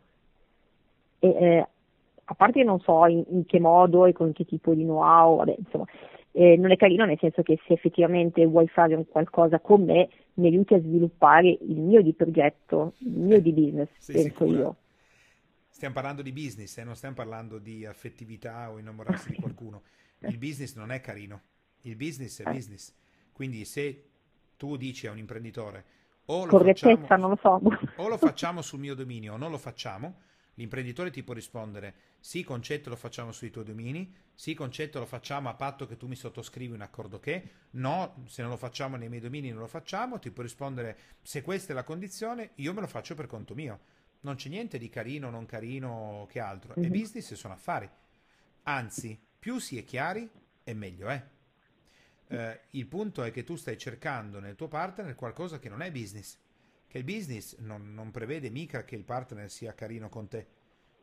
E, eh, a parte che non so in, in, che modo e con che tipo di know-how, vabbè, insomma, eh, non è carino nel senso che se effettivamente vuoi fare un qualcosa con me, mi aiuti a sviluppare il mio di progetto, il mio di business, Sei penso sicura? io. Stiamo parlando di business, eh? non stiamo parlando di affettività o innamorarsi di qualcuno. Il business non è carino, il business è business. Quindi se tu dici a un imprenditore o lo, facciamo, non lo so. o lo facciamo sul mio dominio o non lo facciamo, l'imprenditore ti può rispondere sì concetto lo facciamo sui tuoi domini, sì concetto lo facciamo a patto che tu mi sottoscrivi un accordo che, no, se non lo facciamo nei miei domini non lo facciamo, ti può rispondere se questa è la condizione io me lo faccio per conto mio. Non c'è niente di carino, non carino che altro. Mm-hmm. E mhm. business sono affari. Anzi, più si è chiari e meglio è. Eh, il punto è che tu stai cercando nel tuo partner qualcosa che non è business. Che il business non, non prevede mica che il partner sia carino con te.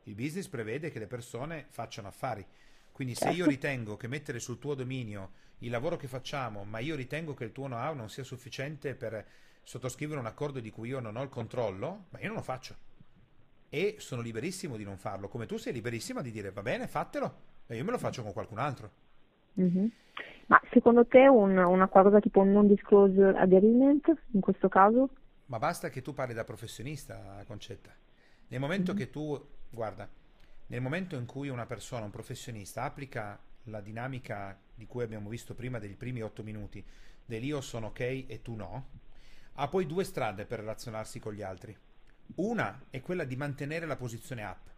Il business prevede che le persone facciano affari. Quindi se io certo. ritengo che mettere sul tuo dominio il lavoro che facciamo, ma io ritengo che il tuo know-how non sia sufficiente per sottoscrivere un accordo di cui io non ho il controllo, ma io non lo faccio e sono liberissimo di non farlo, come tu sei liberissima di dire va bene, fatelo e io me lo faccio con qualcun altro. Mm-hmm. Ma secondo te un, una cosa tipo un non disclosure agreement in questo caso? Ma basta che tu parli da professionista, Concetta. Nel momento mm-hmm. che tu, guarda, nel momento in cui una persona, un professionista, applica la dinamica di cui abbiamo visto prima dei primi otto minuti, dell'io sono ok e tu no, ha poi due strade per relazionarsi con gli altri una è quella di mantenere la posizione up.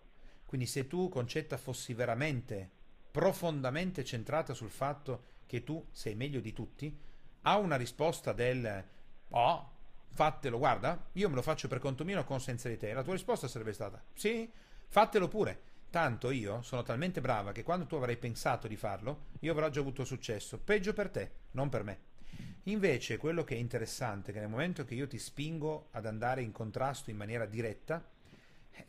Quindi se tu, Concetta, fossi veramente profondamente centrata sul fatto che tu sei meglio di tutti, ha una risposta del oh, fatelo, guarda, io me lo faccio per conto mio con senza di te. La tua risposta sarebbe stata sì, fatelo pure. Tanto io sono talmente brava che quando tu avrai pensato di farlo, io avrò già avuto successo. Peggio per te, non per me. Invece quello che è interessante è che nel momento che io ti spingo ad andare in contrasto in maniera diretta,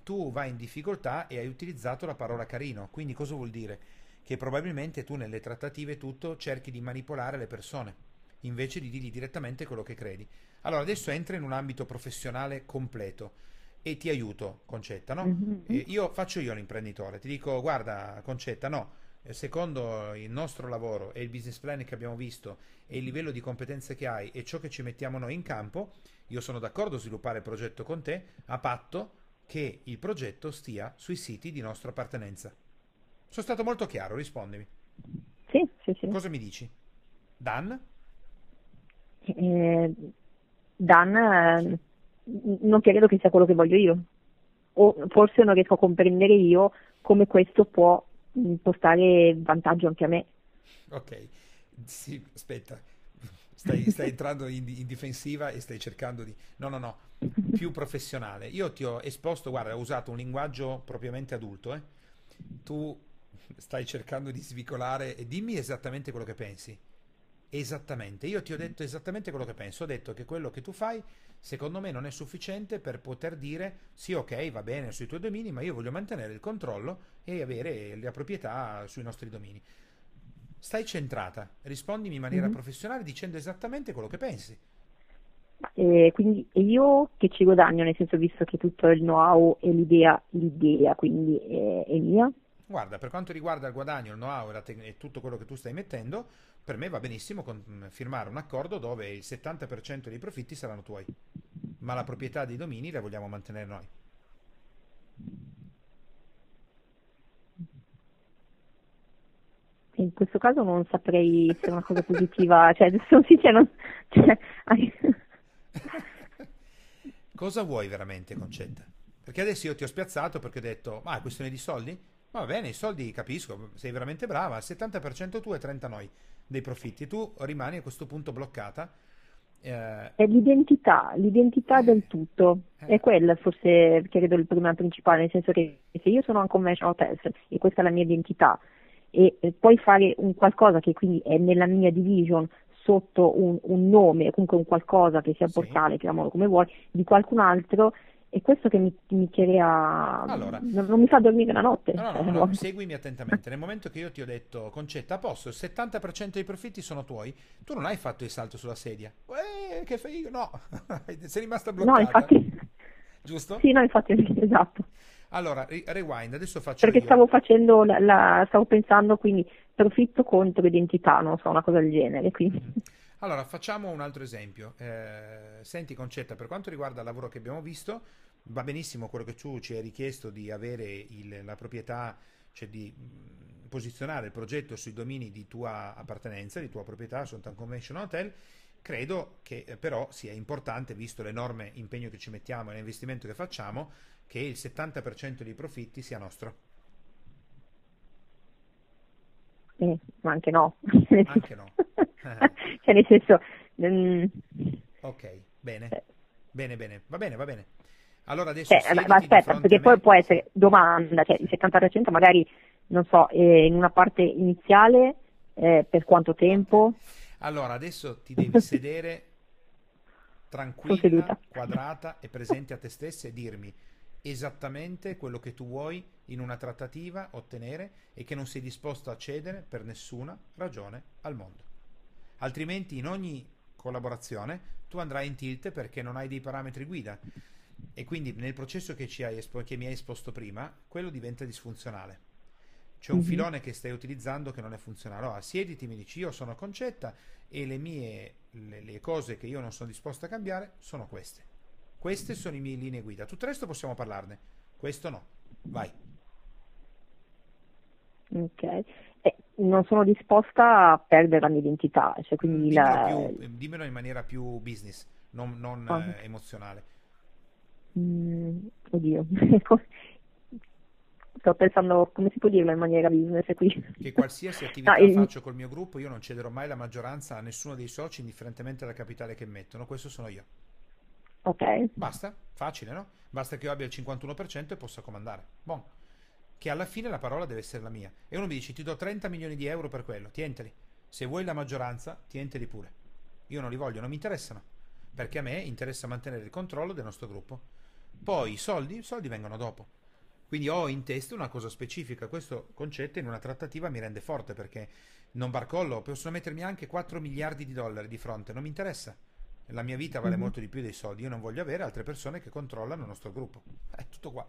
tu vai in difficoltà e hai utilizzato la parola carino. Quindi cosa vuol dire? Che probabilmente tu nelle trattative tutto cerchi di manipolare le persone. invece di dirgli direttamente quello che credi. Allora adesso entra in un ambito professionale completo e ti aiuto, Concetta, no? Mm-hmm. io faccio io l'imprenditore, ti dico guarda Concetta, no, secondo il nostro lavoro e il business plan che abbiamo visto e il livello di competenze che hai e ciò che ci mettiamo noi in campo, io sono d'accordo a sviluppare il progetto con te a patto che il progetto stia sui siti di nostra appartenenza. Sono stato molto chiaro, rispondimi. Sì, sì, sì. Cosa mi dici? Dan? Eh, Dan, eh, non credo che sia quello che voglio io. O forse non riesco a comprendere io come questo può portare vantaggio anche a me. Ok, sì, aspetta, stai, stai entrando in, in, difensiva e stai cercando di... No, no, no, più professionale. Io ti ho esposto, guarda, ho usato un linguaggio propriamente adulto, eh? Tu stai cercando di svicolare e dimmi esattamente quello che pensi. Esattamente, io ti ho detto esattamente quello che penso. Ho detto che quello che tu fai, secondo me, non è sufficiente per poter dire sì, ok, va bene sui tuoi domini, ma io voglio mantenere il controllo e avere la proprietà sui nostri domini. Stai centrata, rispondimi in maniera mm-hmm. professionale dicendo esattamente quello che pensi. Eh, quindi io che ci guadagno, nel senso visto che tutto il know-how e l'idea, l'idea quindi è, è mia, Guarda, per quanto riguarda il guadagno, il know-how e, te- e, tutto quello che tu stai mettendo, per me va benissimo con- mm, firmare un accordo dove il 70% dei profitti saranno tuoi, ma la proprietà dei domini la vogliamo mantenere noi. In questo caso non saprei se è una cosa positiva, cioè sono sincera, non... cioè, cosa vuoi veramente, Concetta? Perché adesso io ti ho spiazzato perché ho detto, ma è questione di soldi? Va bene, i soldi capisco, sei veramente brava, il 70% tu e 30 noi dei profitti. Tu rimani a questo punto bloccata. Eh... È l'identità, l'identità eh. del tutto. Eh. È quella forse, credo, il problema principale, nel senso che se io sono un conventional tester e questa è la mia identità e poi fare un qualcosa che quindi è nella mia division sotto un, un nome, comunque un qualcosa che sia portale, sì. chiamalo come vuoi, di qualcun altro, è questo che mi, mi crea allora, non, non, mi fa dormire la notte no, no, no, no, seguimi attentamente. Nel momento che io ti ho detto Concetta a posto il 70% dei profitti sono tuoi. Tu non hai fatto il salto sulla sedia. Eh, che figo no. Sei rimasta bloccata. no infatti giusto? sì no infatti esatto. Allora rewind adesso faccio perché io. stavo facendo la, la, stavo pensando quindi profitto contro identità non so una cosa del genere quindi. Mm-hmm. Allora, facciamo un altro esempio. Eh, senti Concetta, per quanto riguarda il lavoro che abbiamo visto, va benissimo quello che tu ci hai richiesto di avere il, la proprietà, cioè di mh, posizionare il progetto sui domini di tua appartenenza, di tua proprietà, Sontan Convention Hotel. Credo che eh, però sia importante, visto l'enorme impegno che ci mettiamo e l'investimento che facciamo, che il 70% dei profitti sia nostro. Eh, ma anche no. Anche no. cioè nel senso... Mm, ok, bene. Eh. Bene, bene, va bene, va bene. Allora adesso... Cioè, ma aspetta, perché poi può essere domanda, cioè il 70% magari, non so, eh, in una parte iniziale, eh, per quanto tempo? Allora adesso ti devi sedere tranquilla, quadrata e presente a te stessa e dirmi esattamente quello che tu vuoi in una trattativa ottenere e che non sei disposto a cedere per nessuna ragione al mondo. Altrimenti in ogni collaborazione tu andrai in tilt perché non hai dei parametri guida e quindi nel processo che, espo- che mi hai esposto prima, quello diventa disfunzionale. C'è un mm-hmm. filone che stai utilizzando che non è funzionale. Allora, siediti, mi dici io sono concetta e le mie le, le cose che io non sono disposto a cambiare sono queste. Queste sono le mie linee guida. Tutto il resto possiamo parlarne. Questo no. Vai. Ok. Eh, non sono disposta a perdere la mia identità. Cioè, quindi dimmelo, la... più, dimmelo, in maniera più business, non, non oh. eh, emozionale. Mm, oddio. Sto pensando come si può dirlo in maniera business qui. Che qualsiasi attività no, il... faccio col mio gruppo, io non cederò mai la maggioranza a nessuno dei soci, indifferentemente dal capitale che mettono. Questo sono io. Ok. Basta, facile, no? Basta che io abbia il 51% e possa comandare. Buon. Che alla fine la parola deve essere la mia. E uno mi dice, ti do 30 milioni di euro per quello, tienteli. Se vuoi la maggioranza, tienteli pure. Io non li voglio, non mi interessano. Perché a me interessa mantenere il controllo del nostro gruppo. Poi i soldi, i soldi vengono dopo. Quindi ho in testa una cosa specifica. Questo concetto in una trattativa mi rende forte perché non barcollo, possono mettermi anche 4 miliardi di dollari di fronte, non mi interessa. La mia vita vale mm-hmm. molto di più dei soldi, io non voglio avere altre persone che controllano il nostro gruppo. È tutto qua.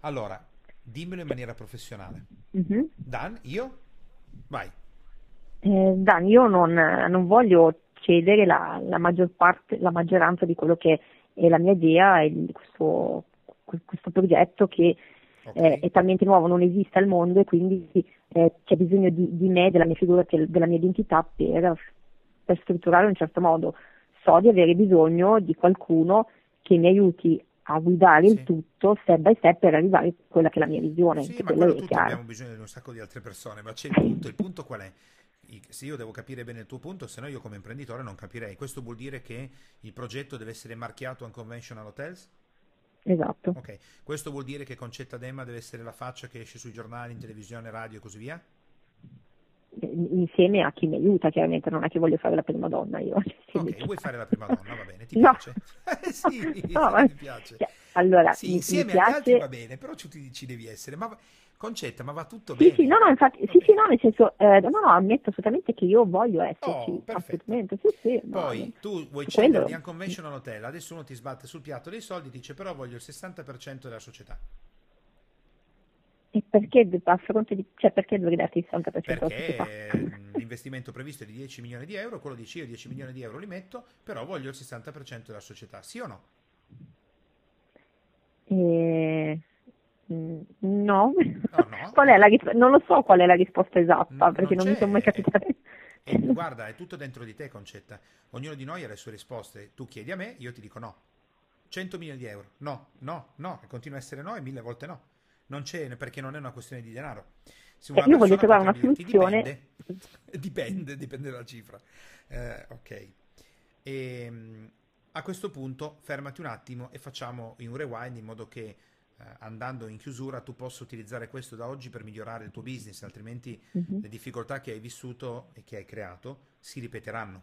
Allora, dimmelo in maniera professionale. Mm-hmm. Dan, io? Vai. Eh, Dan, io non, non voglio cedere la, la, maggior parte, la maggioranza di quello che è la mia idea e questo, questo progetto che okay. eh, è talmente nuovo, non esiste al mondo e quindi eh, c'è bisogno di, di, me, della mia figura, della mia identità per, per strutturare in un certo modo. So di avere bisogno di qualcuno che mi aiuti a guidare sì. il tutto step by step per arrivare a quella che è la mia visione. Sì, ma quello tutto abbiamo bisogno di un sacco di altre persone, ma c'è il punto, il punto qual è? Se io devo capire bene il tuo punto, se no io come imprenditore non capirei. Questo vuol dire che il progetto deve essere marchiato a Conventional Hotels? Esatto. Ok, questo vuol dire che Concetta Dema deve essere la faccia che esce sui giornali, in televisione, radio e così via? Insieme a chi mi aiuta, chiaramente, non è che voglio fare la prima donna io. Ok, vuoi fare la prima donna, va bene, ti no. piace? Eh, sì, no, mi piace. Cioè, allora, sì, insieme agli altri va bene, però ci, ci devi essere. Ma Concetta, ma va tutto sì, bene? Sì, no, no, infatti, sì, sì, no, nel senso, eh, no, no, ammetto assolutamente che io voglio esserci, oh, assolutamente, sì, sì. Poi no, tu vuoi cederti a un conventional hotel, adesso uno ti sbatte sul piatto dei soldi, dice però voglio il 60% della società. E perché a fronte di, cioè perché dovrei darti il 60% Perché l'investimento previsto è di 10 milioni di euro, quello dici io 10 milioni di euro li metto, però voglio il 60% della società, sì o no? Eh, Mm, no, oh, no. qual è la risp- non lo so qual è la risposta esatta no, perché non, non mi sono mai capitata. E, guarda, è tutto dentro di te, Concetta. Ognuno di noi ha le sue risposte. Tu chiedi a me, io ti dico no. 100 milioni di euro. No, no, no. E continua a essere no e mille volte no. Non c'è perché non è una questione di denaro. Se una eh, io voglio trovare una soluzione. Dipende, dipende, dipende dalla cifra. Eh, ok. E, ehm, a questo punto fermati un attimo e facciamo un rewind in modo che eh, andando in chiusura tu possa utilizzare questo da oggi per migliorare il tuo business, altrimenti uh-huh. le difficoltà che hai vissuto e che hai creato si ripeteranno.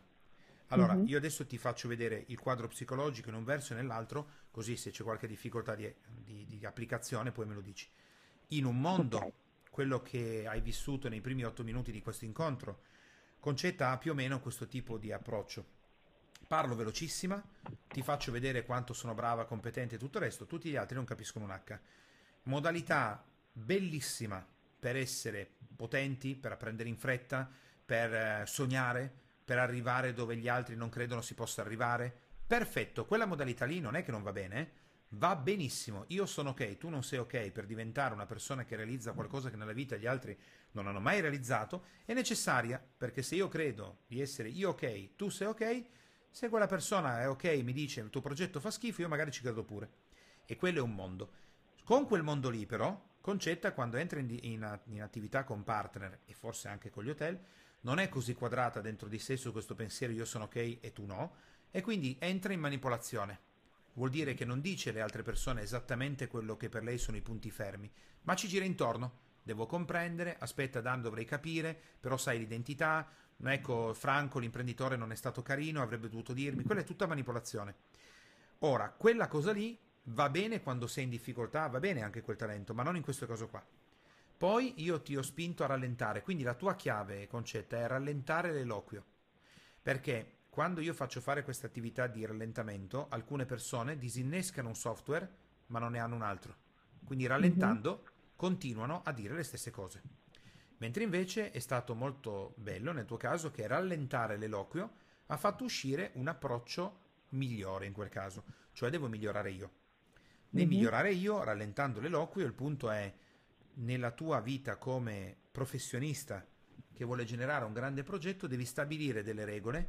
Allora, uh-huh. io adesso ti faccio vedere il quadro psicologico in un verso e nell'altro, così se c'è qualche difficoltà di, di, di applicazione poi me lo dici. In un mondo, okay. quello che hai vissuto nei primi otto minuti di questo incontro, Concetta ha più o meno questo tipo di approccio parlo velocissima, ti faccio vedere quanto sono brava, competente e tutto il resto, tutti gli altri non capiscono un H. Modalità bellissima per essere potenti, per apprendere in fretta, per eh, sognare, per arrivare dove gli altri non credono si possa arrivare. Perfetto, quella modalità lì non è che non va bene, va benissimo. Io sono ok, tu non sei ok per diventare una persona che realizza qualcosa che nella vita gli altri non hanno mai realizzato. È necessaria perché se io credo di essere io ok, tu sei ok, se quella persona è ok, mi dice il tuo progetto fa schifo, io magari ci credo pure. E quello è un mondo. Con quel mondo lì, però, Concetta, quando entra in, in, in attività con partner e forse anche con gli hotel, non è così quadrata dentro di sé su questo pensiero io sono ok e tu no, e quindi entra in manipolazione. Vuol dire che non dice alle altre persone esattamente quello che per lei sono i punti fermi, ma ci gira intorno. Devo comprendere, aspetta Dan dovrei capire, però sai l'identità, Ecco, Franco, l'imprenditore, non è stato carino, avrebbe dovuto dirmi. Quella è tutta manipolazione. Ora, quella cosa lì va bene quando sei in difficoltà, va bene anche quel talento, ma non in questo caso qua. Poi io ti ho spinto a rallentare, quindi la tua chiave, Concetta, è rallentare l'eloquio. Perché quando io faccio fare questa attività di rallentamento, alcune persone disinnescano un software, ma non ne hanno un altro. Quindi rallentando, mm-hmm. continuano a dire le stesse cose. Mentre invece è stato molto bello nel tuo caso che rallentare l'eloquio ha fatto uscire un approccio migliore in quel caso, cioè devo migliorare io. Nel mm-hmm. migliorare io, rallentando l'eloquio, il punto è nella tua vita come professionista che vuole generare un grande progetto, devi stabilire delle regole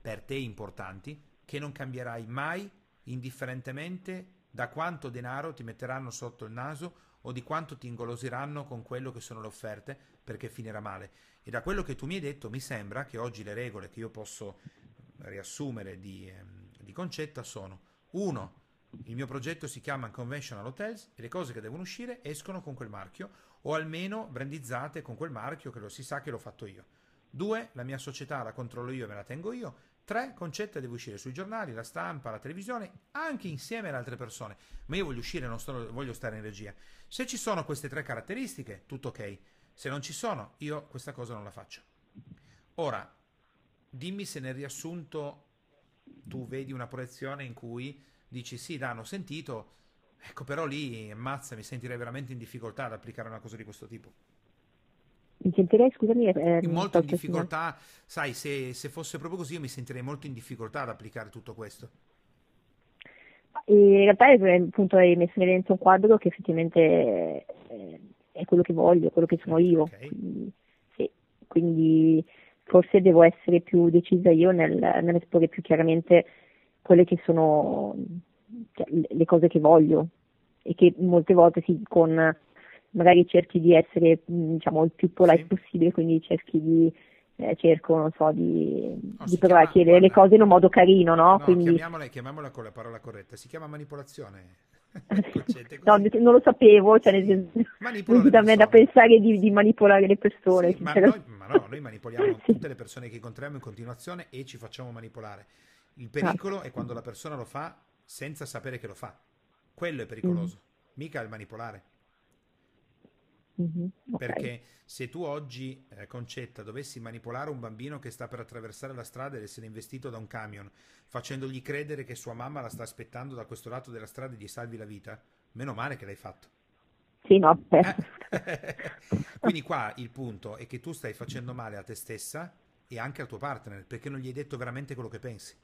per te importanti che non cambierai mai indifferentemente da quanto denaro ti metteranno sotto il naso o di quanto ti ingolosiranno con quello che sono le offerte perché finirà male. E da quello che tu mi hai detto mi sembra che oggi le regole che io posso riassumere di, eh, di Concetta sono 1. Il mio progetto si chiama Conventional Hotels e le cose che devono uscire escono con quel marchio o almeno brandizzate con quel marchio che lo si sa che l'ho fatto io. 2. La mia società la controllo io e me la tengo io. 3. Concetta deve uscire sui giornali, la stampa, la televisione, anche insieme ad altre persone. Ma io voglio uscire, non sto, voglio stare in regia. Se ci sono queste tre caratteristiche, tutto ok. Se non ci sono, io questa cosa non la faccio. Ora, dimmi se nel riassunto tu vedi una proiezione in cui dici sì, Dan, ho sentito, ecco però lì, mazza, mi sentirei veramente in difficoltà ad applicare una cosa di questo tipo. Mi sentirei, scusami, eh, molto in difficoltà, sai, se, se, fosse proprio così io mi sentirei molto in difficoltà ad applicare tutto questo. In realtà appunto hai messo in evidenza un quadro che effettivamente è, è quello che voglio, quello che sono io. Okay. Quindi, sì, quindi forse devo essere più decisa io nel, nell'esporre più chiaramente quelle che sono cioè, le cose che voglio e che molte volte sì, con magari cerchi di essere diciamo il più polite possibile, quindi cerchi di eh, cerco, non so, di, di provare chiama, a chiedere guarda, le cose in un modo carino, no? no quindi... chiamiamola, chiamiamola con la parola corretta, si chiama manipolazione. no, non lo sapevo, cioè nel senso, da me da pensare di, di, manipolare le persone. Sì, ma, noi, ma, no, noi manipoliamo sì. tutte le persone che incontriamo in continuazione e ci facciamo manipolare. Il pericolo è quando la persona lo fa senza sapere che lo fa. Quello è pericoloso, mm. mica il manipolare. Mm-hmm, okay. Perché se tu oggi, eh, Concetta, dovessi manipolare un bambino che sta per attraversare la strada ed essere investito da un camion, facendogli credere che sua mamma la sta aspettando da questo lato della strada e gli salvi la vita, meno male che l'hai fatto. Sì, no. Eh? Quindi qua il punto è che tu stai facendo male a te stessa e anche al tuo partner, perché non gli hai detto veramente quello che pensi.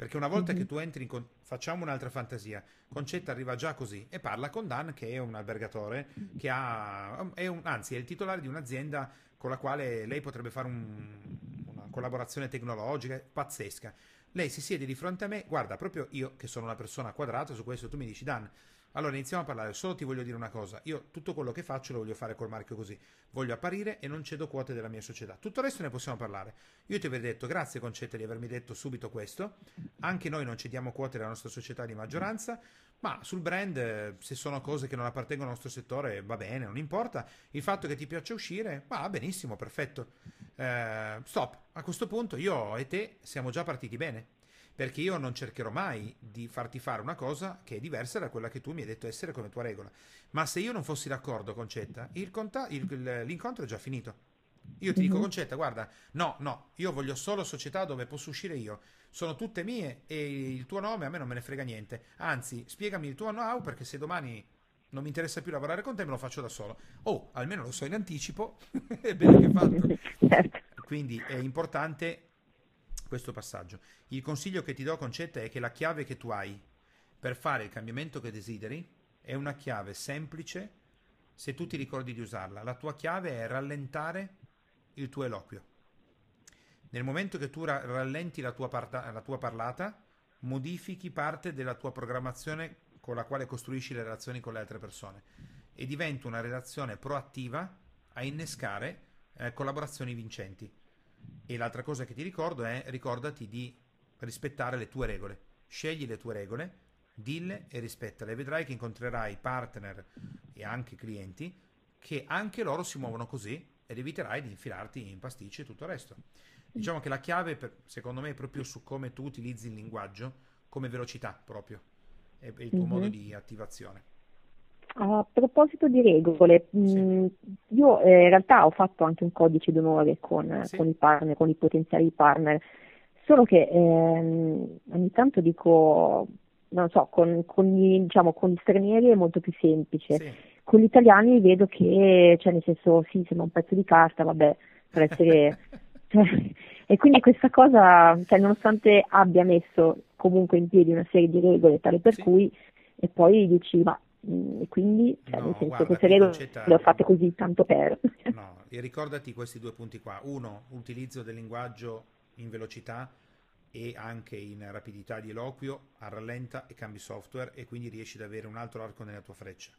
Perché una volta mm-hmm. che tu entri in... Con... Facciamo un'altra fantasia. Concetta arriva già così e parla con Dan, che è un albergatore, che ha... È un... anzi, è il titolare di un'azienda con la quale lei potrebbe fare un... una collaborazione tecnologica pazzesca. Lei si siede di fronte a me, guarda, proprio io che sono una persona quadrata, su questo tu mi dici, Dan, allora iniziamo a parlare, solo ti voglio dire una cosa, io tutto quello che faccio lo voglio fare col marchio così, voglio apparire e non cedo quote della mia società, tutto il resto ne possiamo parlare. Io ti avrei detto grazie Concetta di avermi detto subito questo, anche noi non cediamo quote della nostra società di maggioranza, ma sul brand se sono cose che non appartengono al nostro settore va bene, non importa, il fatto che ti piaccia uscire va benissimo, perfetto. Eh, stop, a questo punto io e te siamo già partiti bene perché io non cercherò mai di farti fare una cosa che è diversa da quella che tu mi hai detto essere come tua regola. Ma se io non fossi d'accordo, Concetta, il conta- il, l'incontro è già finito. Io ti dico, mhm. Concetta, guarda, no, no, io voglio solo società dove posso uscire io. Sono tutte mie e il tuo nome a me non me ne frega niente. Anzi, spiegami il tuo know-how perché se domani non mi interessa più lavorare con te, me lo faccio da solo. Oh, almeno lo so in anticipo, è bene che fatto. Certo. Quindi è importante questo passaggio. Il consiglio che ti do, Concetta, è che la chiave che tu hai per fare il cambiamento che desideri è una chiave semplice se tu ti ricordi di usarla. La tua chiave è rallentare il tuo eloquio. Nel momento che tu ra- rallenti la tua, parta- la tua parlata, modifichi parte della tua programmazione con la quale costruisci le relazioni con le altre persone e diventa una relazione proattiva a innescare eh, collaborazioni vincenti. E l'altra cosa che ti ricordo è ricordati di rispettare le tue regole. Scegli le tue regole, dille e rispettale. Vedrai che incontrerai partner e anche clienti che anche loro si muovono così ed eviterai di infilarti in pasticci e tutto il resto. Diciamo che la chiave, per, secondo me, è proprio su come tu utilizzi il linguaggio, come velocità proprio, e il tuo mm-hmm. modo di attivazione. A proposito di regole, sì. mm, io eh, in realtà ho fatto anche un codice d'onore con, sì. con, i partner, con i potenziali partner, solo che ehm, ogni tanto dico, non so, con, con, gli, diciamo, con, gli, stranieri è molto più semplice, sì. con gli italiani vedo che, cioè nel senso, sì, sembra un pezzo di carta, vabbè, per essere... cioè, e quindi questa cosa, cioè, nonostante abbia messo comunque in piedi una serie di regole tale per cui, e poi dici, ma e quindi cioè, no, nel senso guarda, queste regole le ho fatte così tanto per. No, e ricordati questi due punti qua. Uno, utilizzo del linguaggio in velocità e anche in rapidità di eloquio rallenta e cambi software e quindi riesci ad avere un altro arco nella tua freccia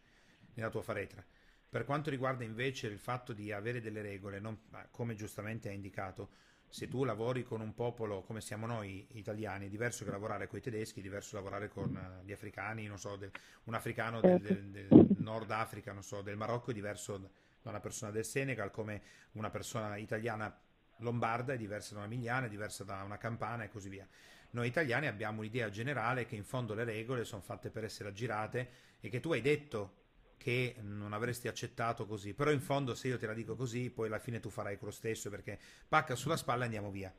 nella tua faretra. Per quanto riguarda invece il fatto di avere delle regole non, come giustamente hai indicato se tu lavori con un popolo come siamo noi italiani, è diverso che lavorare con i tedeschi, è diverso lavorare con uh, gli africani, non so, del, un africano del, del, del, Nord Africa, non so, del Marocco è diverso da una persona del Senegal, come una persona italiana lombarda è diversa da una migliana, è diversa da una campana e così via. Noi italiani abbiamo un'idea generale che in fondo le regole sono fatte per essere aggirate e che tu hai detto che non avresti accettato così, però in fondo se io te la dico così, poi alla fine tu farai quello stesso perché pacca sulla spalla e andiamo via.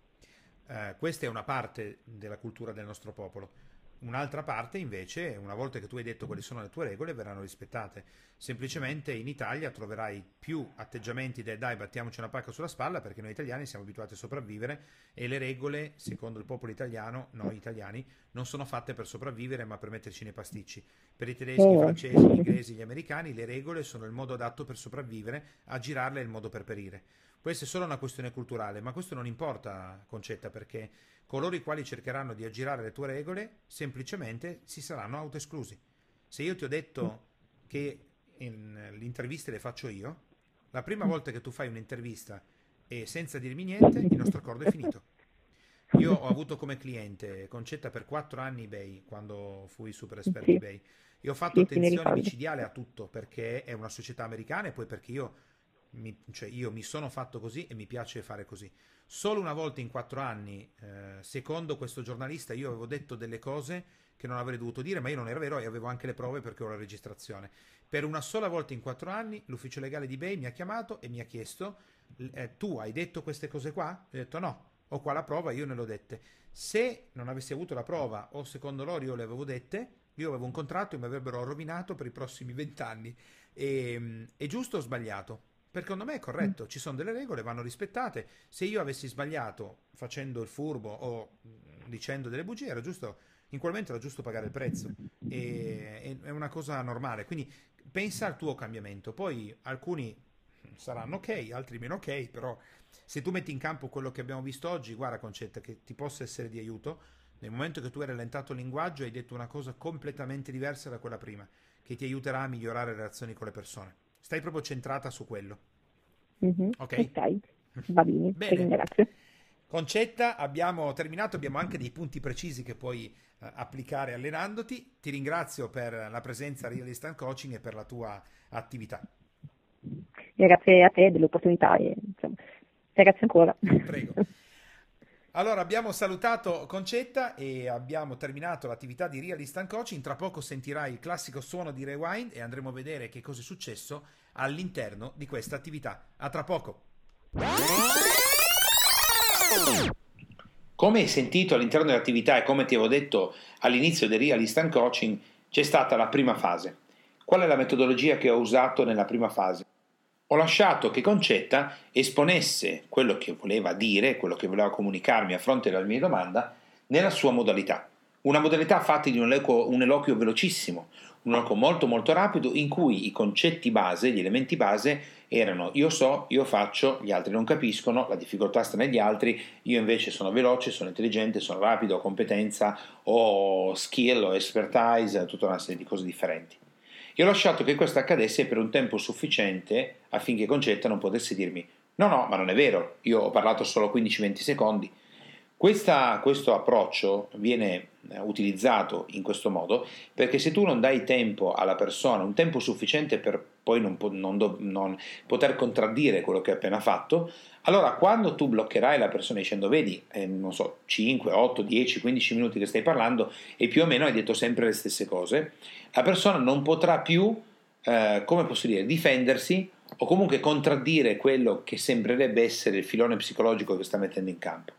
Eh, questa è una parte della cultura del nostro popolo. Un'altra parte invece, una volta che tu hai detto quali sono le tue regole, verranno rispettate. Semplicemente in Italia troverai più atteggiamenti del dai battiamoci una pacca sulla spalla perché noi italiani siamo abituati a sopravvivere e le regole, secondo il popolo italiano, noi italiani, non sono fatte per sopravvivere ma per metterci nei pasticci. Per i tedeschi, i francesi, gli inglesi, gli americani le regole sono il modo adatto per sopravvivere, a girarle è il modo per perire. Questa è solo una questione culturale, ma questo non importa, Concetta, perché coloro i quali cercheranno di aggirare le tue regole semplicemente si saranno autoesclusi. Se io ti ho detto che le interviste le faccio io, la prima volta che tu fai un'intervista e senza dirmi niente, il nostro accordo è finito. Io ho avuto come cliente Concetta per quattro anni eBay, quando fui super esperto sì. eBay. Io ho fatto sì, attenzione micidiale a tutto perché è una società americana e poi perché io mi, cioè io mi sono fatto così e mi piace fare così. Solo una volta in quattro anni, eh, secondo questo giornalista, io avevo detto delle cose che non avrei dovuto dire, ma io non era vero e avevo anche le prove perché ho la registrazione. Per una sola volta in quattro anni l'ufficio legale di Bay mi ha chiamato e mi ha chiesto, eh, tu hai detto queste cose qua? Ho detto no, ho qua la prova, io ne l'ho dette. Se non avessi avuto la prova o secondo loro io le avevo dette, io avevo un contratto e mi avrebbero rovinato per i prossimi vent'anni. E, è giusto o sbagliato? Perché secondo me è corretto, ci sono delle regole, vanno rispettate. Se io avessi sbagliato facendo il furbo o dicendo delle bugie, era giusto, in quel momento era giusto pagare il prezzo. E, è una cosa normale. Quindi pensa al tuo cambiamento. Poi alcuni saranno ok, altri meno ok, però se tu metti in campo quello che abbiamo visto oggi, guarda Concetta, che ti possa essere di aiuto, nel momento che tu hai rallentato il linguaggio hai detto una cosa completamente diversa da quella prima, che ti aiuterà a migliorare le relazioni con le persone. Stai proprio centrata su quello. Mm-hmm. Ok. Ok, va bene, bene. ringrazio. Concetta, abbiamo terminato, abbiamo anche dei punti precisi che puoi uh, applicare allenandoti. Ti ringrazio per la presenza a Real Instant Coaching e per la tua attività. Grazie a te dell'opportunità e insomma, grazie ancora. Prego. Allora, abbiamo salutato Concetta e abbiamo terminato l'attività di Real Instant Coaching. Tra poco sentirai il classico suono di Rewind e andremo a vedere che cosa è successo all'interno di questa attività. A tra poco. Come hai sentito all'interno dell'attività e come ti avevo detto all'inizio del Real Instant Coaching, c'è stata la prima fase. Qual è la metodologia che ho usato nella prima fase? Ho lasciato che Concetta esponesse quello che voleva dire, quello che voleva comunicarmi a fronte della mia domanda, nella sua modalità. Una modalità fatta di un eloquio, un eloquio velocissimo, un eloquio molto molto rapido in cui i concetti base, gli elementi base erano io so, io faccio, gli altri non capiscono, la difficoltà sta negli altri, io invece sono veloce, sono intelligente, sono rapido, ho competenza, ho skill, ho expertise, tutta una serie di cose differenti. E ho lasciato che questo accadesse per un tempo sufficiente affinché Concetta non potesse dirmi no, no, ma non è vero, io ho parlato solo 15-20 secondi. Questa, questo approccio viene eh, utilizzato in questo modo perché se tu non dai tempo alla persona, un tempo sufficiente per poi non, non, non poter contraddire quello che ha appena fatto, allora quando tu bloccherai la persona dicendo vedi, eh, non so, 5, 8, 10, 15 minuti che stai parlando e più o meno hai detto sempre le stesse cose, la persona non potrà più, eh, come posso dire, difendersi o comunque contraddire quello che sembrerebbe essere il filone psicologico che sta mettendo in campo.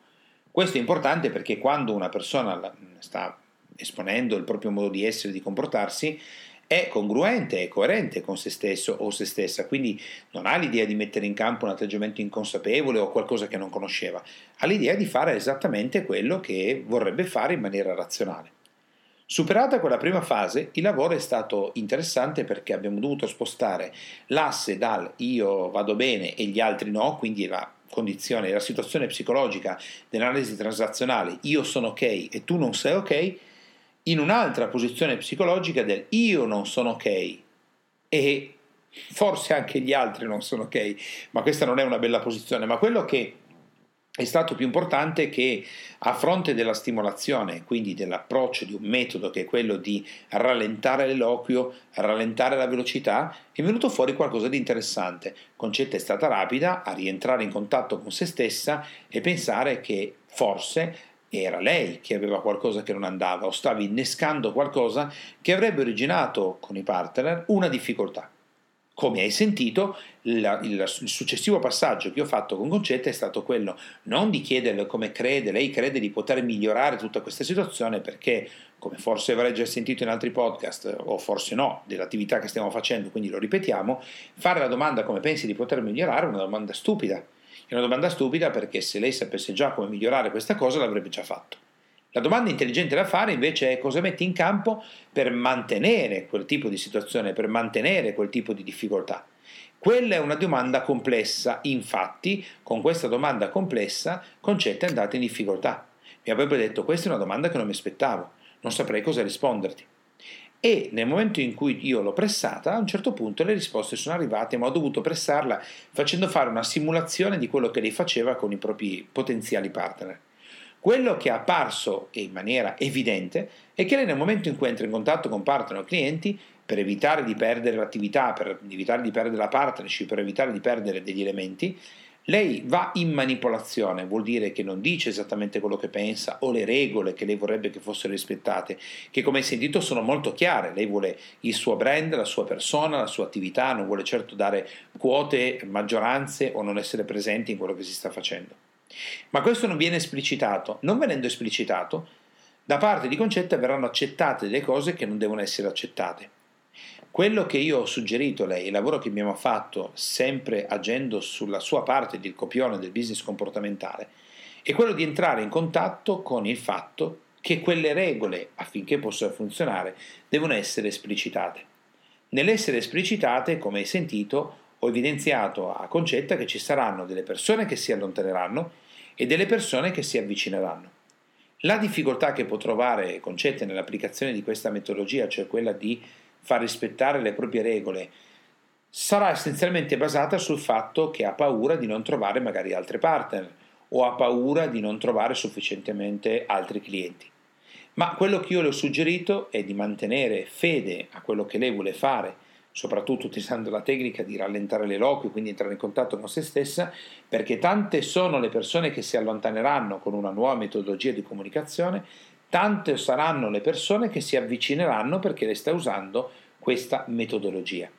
Questo è importante perché quando una persona sta esponendo il proprio modo di essere, di comportarsi, è congruente, è coerente con se stesso o se stessa, quindi non ha l'idea di mettere in campo un atteggiamento inconsapevole o qualcosa che non conosceva, ha l'idea di fare esattamente quello che vorrebbe fare in maniera razionale. Superata quella prima fase, il lavoro è stato interessante perché abbiamo dovuto spostare l'asse dal io vado bene e gli altri no, quindi la condizione, la situazione psicologica dell'analisi transazionale io sono ok e tu non sei ok, in un'altra posizione psicologica del io non sono ok e forse anche gli altri non sono ok, ma questa non è una bella posizione, ma quello che è stato più importante che a fronte della stimolazione, quindi dell'approccio di un metodo che è quello di rallentare l'eloquio, rallentare la velocità, è venuto fuori qualcosa di interessante. Concetta è stata rapida a rientrare in contatto con se stessa e pensare che forse era lei che aveva qualcosa che non andava o stava innescando qualcosa che avrebbe originato con i partner una difficoltà. Come hai sentito, il, il, il, successivo passaggio che ho fatto con Concetta è stato quello non di chiederle come crede, lei crede di poter migliorare tutta questa situazione perché, come forse avrei già sentito in altri podcast, o forse no, dell'attività che stiamo facendo, quindi lo ripetiamo, fare la domanda come pensi di poter migliorare è una domanda stupida. È una domanda stupida perché se lei sapesse già come migliorare questa cosa l'avrebbe già fatto. La domanda intelligente da fare invece è cosa metti in campo per mantenere quel tipo di situazione, per mantenere quel tipo di difficoltà. Quella è una domanda complessa, infatti con questa domanda complessa Concetta è andata in difficoltà. Mi avrebbe detto questa è una domanda che non mi aspettavo, non saprei cosa risponderti. E nel momento in cui io l'ho pressata, a un certo punto le risposte sono arrivate, ma ho dovuto pressarla facendo fare una simulazione di quello che lei faceva con i propri potenziali partner. Quello che è apparso in maniera evidente è che lei nel momento in cui entra in contatto con partner o clienti, per evitare di perdere l'attività, per evitare di perdere la partnership, per evitare di perdere degli elementi, lei va in manipolazione, vuol dire che non dice esattamente quello che pensa o le regole che lei vorrebbe che fossero rispettate, che come hai sentito sono molto chiare. Lei vuole il suo brand, la sua persona, la sua attività, non vuole certo dare quote, maggioranze o non essere presente in quello che si sta facendo. Ma questo non viene esplicitato. Non venendo esplicitato, da parte di Concetta verranno accettate delle cose che non devono essere accettate. Quello che io ho suggerito a lei, il lavoro che abbiamo fatto sempre agendo sulla sua parte del copione del business comportamentale, è quello di entrare in contatto con il fatto che quelle regole, affinché possano funzionare, devono essere esplicitate. Nell'essere esplicitate, come hai sentito, ho evidenziato a Concetta che ci saranno delle persone che si allontaneranno e delle persone che si avvicineranno. La difficoltà che può trovare Concetta nell'applicazione di questa metodologia, cioè quella di far rispettare le proprie regole, sarà essenzialmente basata sul fatto che ha paura di non trovare magari altri partner o ha paura di non trovare sufficientemente altri clienti. Ma quello che io le ho suggerito è di mantenere fede a quello che lei vuole fare soprattutto utilizzando la tecnica di rallentare l'eloquio, quindi entrare in contatto con se stessa, perché tante sono le persone che si allontaneranno con una nuova metodologia di comunicazione, tante saranno le persone che si avvicineranno perché le sta usando questa metodologia.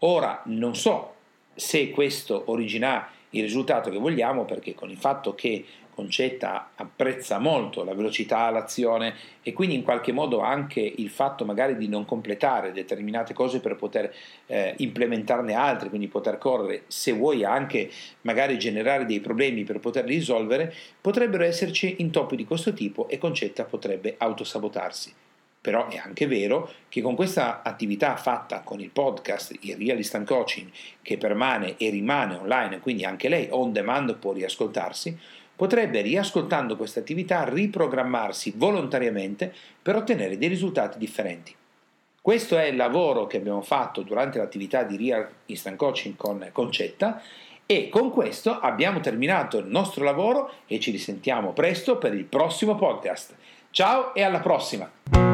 Ora non so se questo originerà il risultato che vogliamo, perché con il fatto che Concetta apprezza molto la velocità all'azione e quindi in qualche modo anche il fatto magari di non completare determinate cose per poter eh, implementarne altre, quindi poter correre, se vuoi anche magari generare dei problemi per poterli risolvere, potrebbero esserci intoppi di questo tipo e Concetta potrebbe autosabotarsi. Però è anche vero che con questa attività fatta con il podcast, il Real Instant Coaching, che permane e rimane online, quindi anche lei on demand può riascoltarsi, potrebbe, riascoltando questa attività, riprogrammarsi volontariamente per ottenere dei risultati differenti. Questo è il lavoro che abbiamo fatto durante l'attività di Real Instant Coaching con Concetta e con questo abbiamo terminato il nostro lavoro e ci risentiamo presto per il prossimo podcast. Ciao e alla prossima!